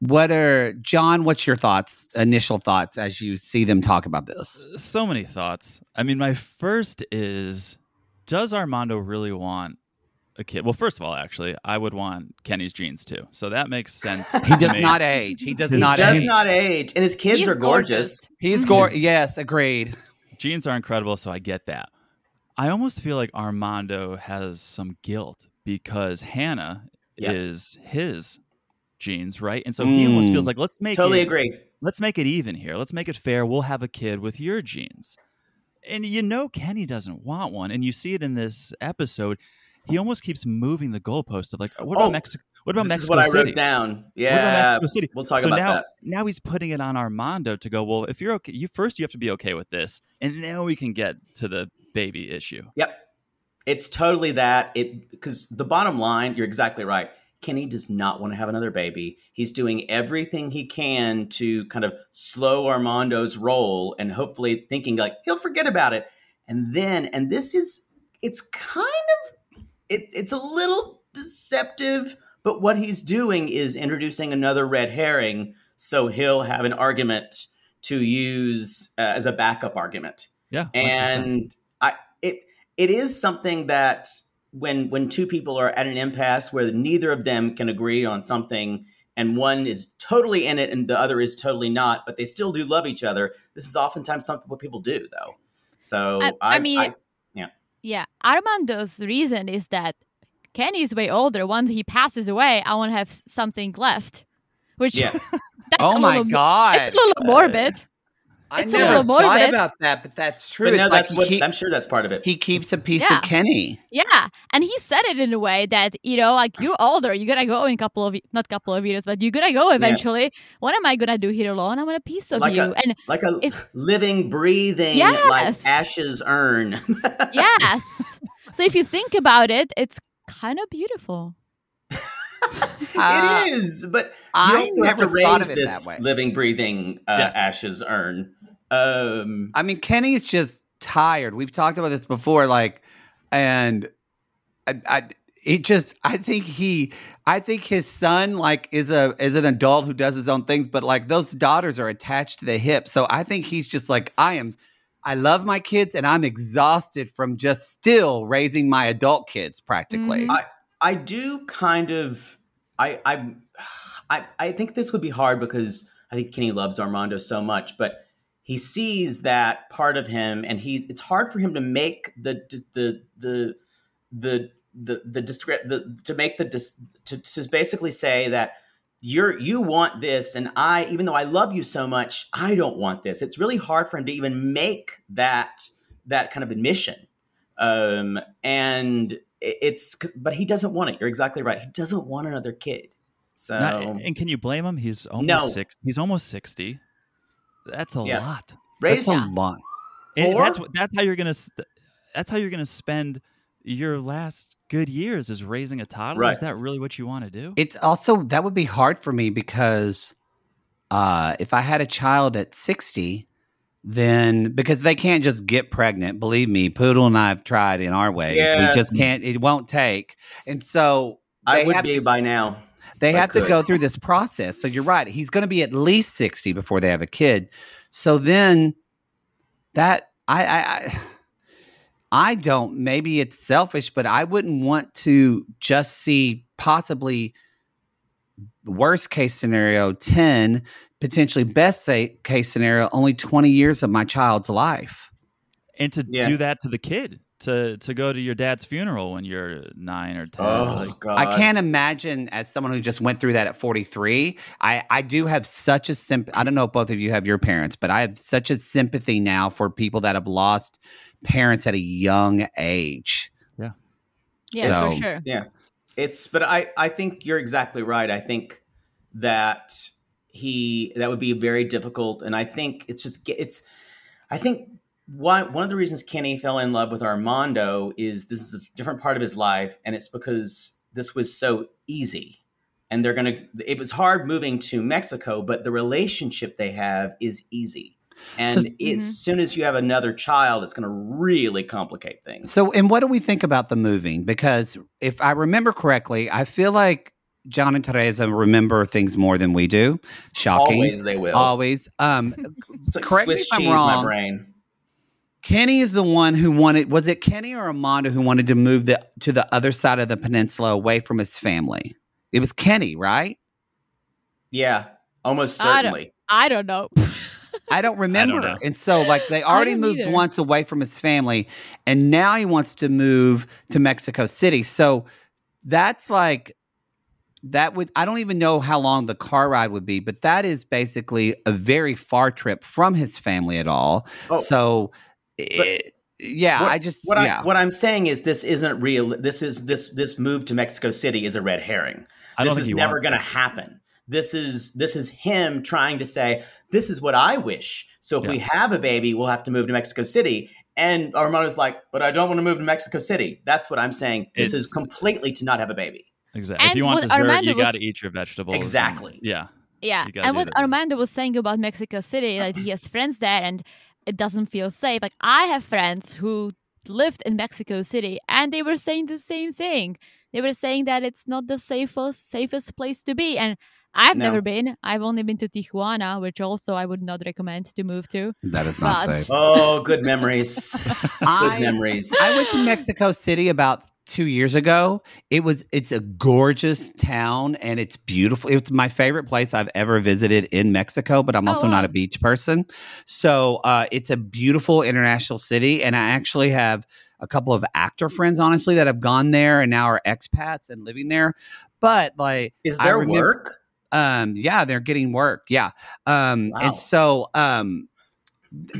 what are John? What's your thoughts? Initial thoughts as you see them talk about this? Uh, so many thoughts. I mean, my first is does Armando really want a kid? Well, first of all, actually, I would want Kenny's jeans too. So that makes sense. [laughs] He does me. not age. He does He not does age. not age, and his kids He's are gorgeous. He's [laughs] gore. Yes, agreed. jeans are incredible, so I get that. I almost feel like Armando has some guilt because Hannah Yeah. is his genes, right? And so he almost Mm. feels like let's make Totally it, agree. let's make it even here. Let's make it fair. We'll have a kid with your genes. And you know Kenny doesn't want one, and you see it in this episode. He almost keeps moving the goalpost of like, what about Oh, Mexico? What about this Mexico is what City? I wrote down. What about Yeah, Mexico City? we'll talk so about now, that. Now he's putting it on Armando to go. Well, if you're okay, you first you have to be okay with this, and then we can get to the baby issue. Yep. It's totally that. It because the bottom line, you're exactly right. Kenny does not want to have another baby. He's doing everything he can to kind of slow Armando's roll and hopefully thinking like he'll forget about it. And then, and this is it's kind of it, it's a little deceptive, but what he's doing is introducing another red herring so he'll have an argument to use uh, as a backup argument Yeah, 100%. and I it it is something that when when two people are at an impasse where neither of them can agree on something and one is totally in it and the other is totally not, but they still do love each other. This is oftentimes something what people do though. So I- I, I mean, Yeah, yeah. Armando's reason is that Kenny's way older. Once he passes away, I want to have something left. Which Yeah. [laughs] that's Oh a my little, god! It's a little morbid. I it's a never thought morbid. about that, but that's true. but no, that's he, what keep- I'm sure that's part of it. he keeps a piece Yeah. of Kenny. Yeah, and he said it in a way that you know, like you're older, you're gonna go in a couple of not couple of years, but you're gonna go eventually. What am I gonna do here alone? I want a piece of Like you. a- and like a if- living, breathing, like ashes urn. [laughs] yes, so if you think about it, it's kind of beautiful. [laughs] Uh, it is, but you I also have to raise this living, breathing uh, Yes. ashes urn. Um, I mean, Kenny's just tired. We've talked about this before, like, and I, I, it just, I think he, I think his son, like, is a is an adult who does his own things, but like those daughters are attached to the hip. So I think he's just like, I am. I love my kids, and I'm exhausted from just still raising my adult kids, practically. Mhm. I do kind of I I [sighs] I I think this would be hard because I think Kenny loves Armando so much, but he sees that part of him and he's it's hard for him to make the the the the the the, descri- the to make the to, to basically say that you're you want this and I even though I love you so much I don't want this. It's really hard for him to even make that that kind of admission. Um and it's but he doesn't want it. You're exactly right. He doesn't want another kid. So Not- and can you blame him? He's almost No. six. He's almost sixty. That's a Yeah. lot. raise That's a lot. And that's that's how you're gonna that's how you're gonna spend your last good years is raising a toddler. Right. Is that really what you want to do? It's also that would be hard for me because uh, if I had a child at 60, then because they can't just get pregnant. Believe me, Poodle and I have tried in our ways. Yeah. We just can't. It won't take. And so I would have be to- by now. They I have to go through this process. So you're right. He's going to be at least 60 before they have a kid. So then that I I I, I don't maybe it's selfish, but I wouldn't want to just see possibly worst case scenario 10 potentially best say, case scenario only 20 years of my child's life and to Yeah. do that to the kid, to to go to your dad's funeral when you're nine or ten. Oh like, God! I can't imagine as someone who just went through that at 43. I, I do have such a simp. I don't know if both of you have your parents, but I have such a sympathy now for people that have lost parents at a young age. Yeah, So- for sure. Yeah. It's but I I think you're exactly right. I think that he that would be very difficult and I think it's just it's I think one one of the reasons Kenny fell in love with Armando is this is a different part of his life and it's because this was so easy. And they're going to it was hard moving to Mexico, but the relationship they have is easy. And So- as soon as you have another child, it's going to really complicate things. So, and what do we think about the moving? Because if I remember correctly, I feel like John and Teresa remember things more than we do. Shocking. always they will. Always. Um, [laughs] It's like correct me Swiss if I'm wrong. Brain. Kenny is the one who wanted. Was it Kenny or Armando who wanted to move the to the other side of the peninsula away from his family? It was Kenny, right? Yeah, almost I don't- certainly. I don't know. I don't [laughs] remember. know. And so, like, they already moved either. once away from his family, and now he wants to move to Mexico City. So that's like, that would, I don't even know how long the car ride would be, but that is basically a very far trip from his family at all. Oh. so, it- eh, yeah, What- I just, what yeah. I what I'm saying is this isn't real. This is this this move to Mexico City is a red herring. This is never going to happen. This is this is him trying to say this is what I wish. So if we have a baby, we'll have to move to Mexico City. And Armando's like, but I don't want to move to Mexico City. That's what I'm saying. This is completely to not have a baby. exactly. If you want dessert, Armando you got to eat your vegetables. and- Exactly. yeah. Yeah, and what that. Armando was saying about Mexico City, like he has friends there, and it doesn't feel safe. Like I have friends who lived in Mexico City, and they were saying the same thing. They were saying that it's not the safest safest place to be, and I've No. never been. I've only been to Tijuana, which also I would not recommend to move to. that is not but- safe. Oh, good memories. [laughs] I- good memories. I went to Mexico City about two years ago. It was it's a gorgeous town and it's beautiful. It's my favorite place I've ever visited in Mexico, but I'm Oh, also not a beach person. So uh, it's a beautiful international city, and I actually have a couple of actor friends, honestly, that have gone there and now are expats and living there. But like, Is I there remember- work? um, yeah, they're getting work. Yeah. Um, Wow. and so, um, th-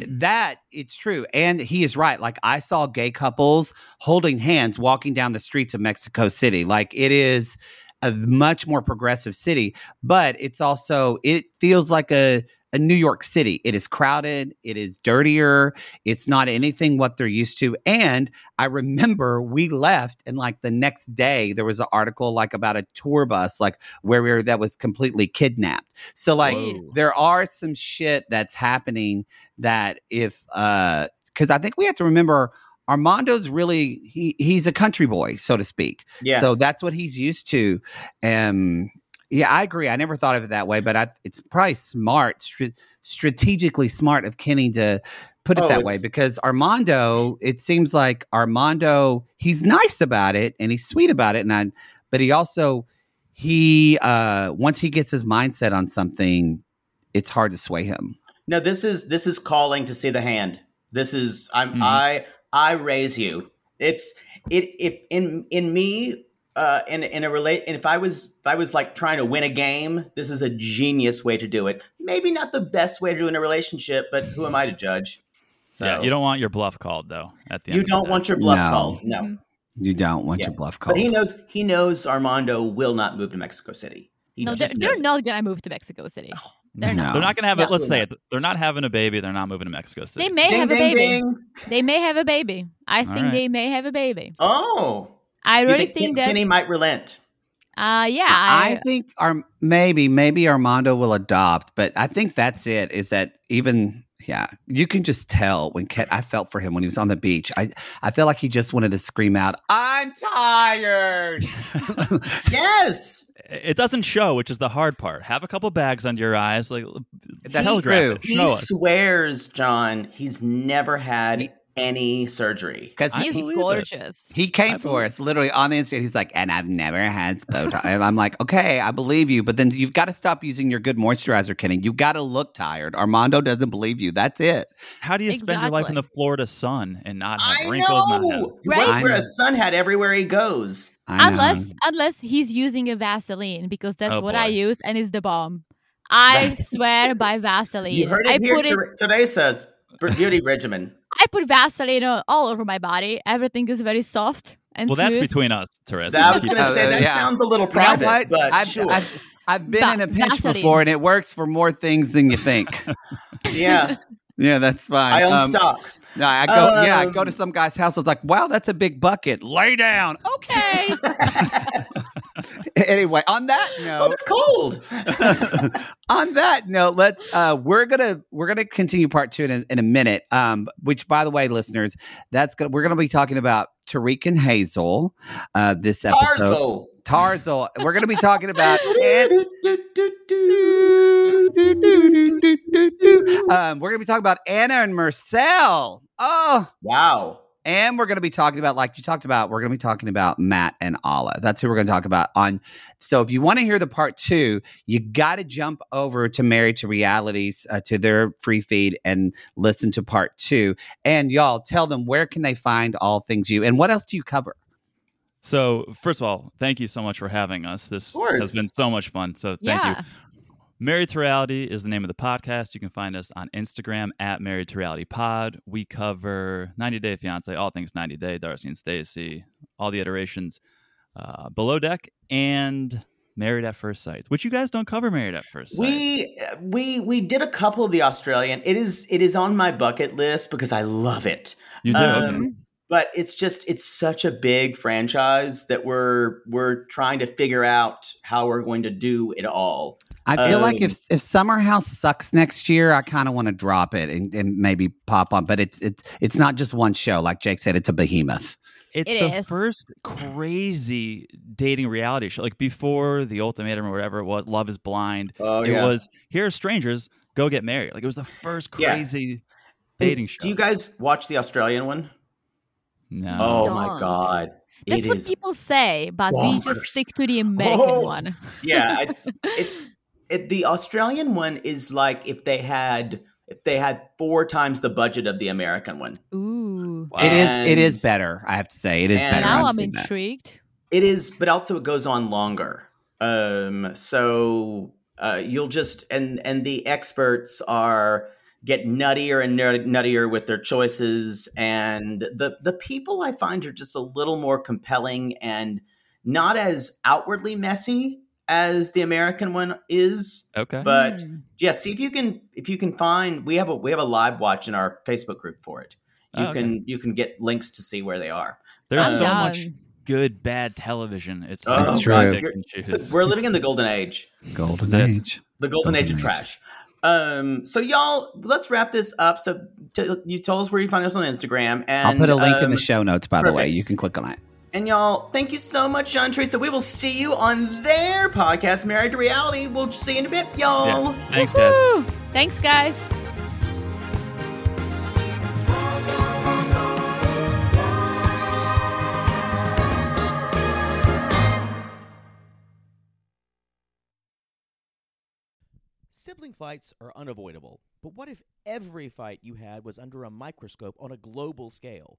that it's true. And he is right. Like I saw gay couples holding hands walking down the streets of Mexico City. Like it is a much more progressive city, but it's also, it feels like a, New York City. It is crowded. It is dirtier. It's not anything what they're used to. And I remember we left, and like the next day, there was an article like about a tour bus, like where we were that was completely kidnapped. So like Whoa. there are some shit that's happening that if uh because I think we have to remember Armando's really he he's a country boy, so to speak. Yeah. So that's what he's used to. Um yeah, I agree. I never thought of it that way, but I, it's probably smart, stra- strategically smart of Kenny to put it Oh, that way because Armando, it seems like Armando, he's nice about it and he's sweet about it, and I, but he also he uh once he gets his mindset on something, it's hard to sway him. No, this is this is calling to see the hand. This is I'm Mhm. I I raise you. It's it if in in me uh in in a relate and if I was if I was like trying to win a game, this is a genius way to do it. Maybe not the best way to do it in a relationship, but who am I to judge? So yeah, you don't want your bluff called though. At the you of don't day. want your bluff No. called. No. You don't want Yeah. your bluff called. But he knows he knows Armando will not move to Mexico City. He no, they're, they're not gonna move to Mexico City. They're not. They're not going to have. No. A, let's say it. They're not having a baby. They're not moving to Mexico City. They may Ding, have a baby. ding. They may have a baby. I All think right. they may have a baby. Oh, I really think think, Ken- that. Kenny might relent. uh, yeah. I I, think our maybe maybe Armando will adopt, but I think that's it. Is that even? Yeah, you can just tell when Ken. I felt for him when he was on the beach. I I felt like he just wanted to scream out, "I'm tired." [laughs] [laughs] Yes, It doesn't show, which is the hard part. Have a couple bags under your eyes, like That's telegraph true. it. he us. swears, John, he's never had any surgery. Because he's he, believe it. gorgeous. he came I for believe- us literally on the Instagram. He's like, "And I've never had Botox." and I'm like, "Okay, I believe you, but then you've got to stop using your good moisturizer, Kenny. You've got to look tired." Armando doesn't believe you. That's it. How do you spend your life in the Florida sun and not have I wrinkles? Not have, know. He Right? wears I wear a sun hat everywhere he goes. Unless unless he's using a Vaseline because that's Oh, what I use and it's the bomb. I swear by [laughs] Vaseline. You heard I it here. put it Ter- Today says beauty regimen. I put Vaseline all all over my body. Everything is very soft and well, that's between us, Teresa. I was going to say that yeah. sounds a little You know private, but I've, sure. I've, I've been Va- in a pinch Vaseline. before, and it works for more things than you think. [laughs] [laughs] yeah, yeah, that's fine. I own Um, stock. No, I go. yeah, I go Um, to some guy's house. I was like, "Wow, that's a big bucket. Lay down." Okay. [laughs] [laughs] anyway, on that Oh, note, it's cold. [laughs] [laughs] on that note, let's uh we're gonna we're gonna continue part two in a, in a minute. Um, which by the way, listeners, that's gonna we're gonna be talking about Tarik and Hazel. Uh, this episode. Tarzal. We're gonna be talking about. um, we're gonna be talking about Anna and Marcel. Oh, Wow. And we're going to be talking about, like you talked about, we're going to be talking about Matt and Ala. That's who we're going to talk about on. So if you want to hear the part two, you got to jump over to Married to Realities uh, to their free feed and listen to part two. And y'all tell them where can they find all things you and what else do you cover? So, first of all, thank you so much for having us. This has been so much fun. So, thank yeah. you. Married to Reality is the name of the podcast. You can find us on Instagram at Married to Reality Pod. We cover 90 Day Fiance, all things 90 Day, Darcey and Stacey, all the iterations, uh, Below Deck, and Married at First Sight, which you guys don't cover Married at First Sight. We we we did a couple of the Australian. It is it is on my bucket list because I love it. you do? Um, okay. But it's just it's such a big franchise that we're we're trying to figure out how we're going to do it all. I feel like Um, if if Summer House sucks next year, I kind of want to drop it and, and maybe pop on. But it's it's it's not just one show. Like Jake said, it's a behemoth. It's It the is. first crazy dating reality show. Like before the ultimatum or whatever it was, Love is Blind. Oh it was here are strangers, go get married. Like it was the first Yeah. crazy dating show. Do you guys watch the Australian one? no. Oh Don't. my god. That's it what is people say, but we just stick to the American Oh. one. yeah, [laughs] it's it's it, the Australian one is like if they had if they had four times the budget of the American one. Ooh. It is it is better. I have to say, it is and- better. now I've I'm seen that. intrigued. It is, but also it goes on longer. Um, so uh, you'll just and and the experts are get nuttier and nuttier with their choices, and the the people I find are just a little more compelling and not as outwardly messy as the American one is. Okay. But Hmm. yeah, see if you can if you can find we have a we have a live watch in our Facebook group for it. You Oh, okay. can you can get links to see where they are. There's I'm so down. much good bad television. It's Oh, hard That's to true. pick You're- and So we're living in the golden age. Golden age. The golden age of age. trash. Um, so y'all, let's wrap this up. So t- you told us where you find us on Instagram, and I'll put a link in um, the show notes. By the way, you can click on it. And y'all, thank you so much, John Teresa. We will see you on their podcast, Married to Reality. We'll see you in a bit, y'all. Yeah. Thanks, guys. Thanks, guys. Sibling fights are unavoidable, but what if every fight you had was under a microscope on a global scale?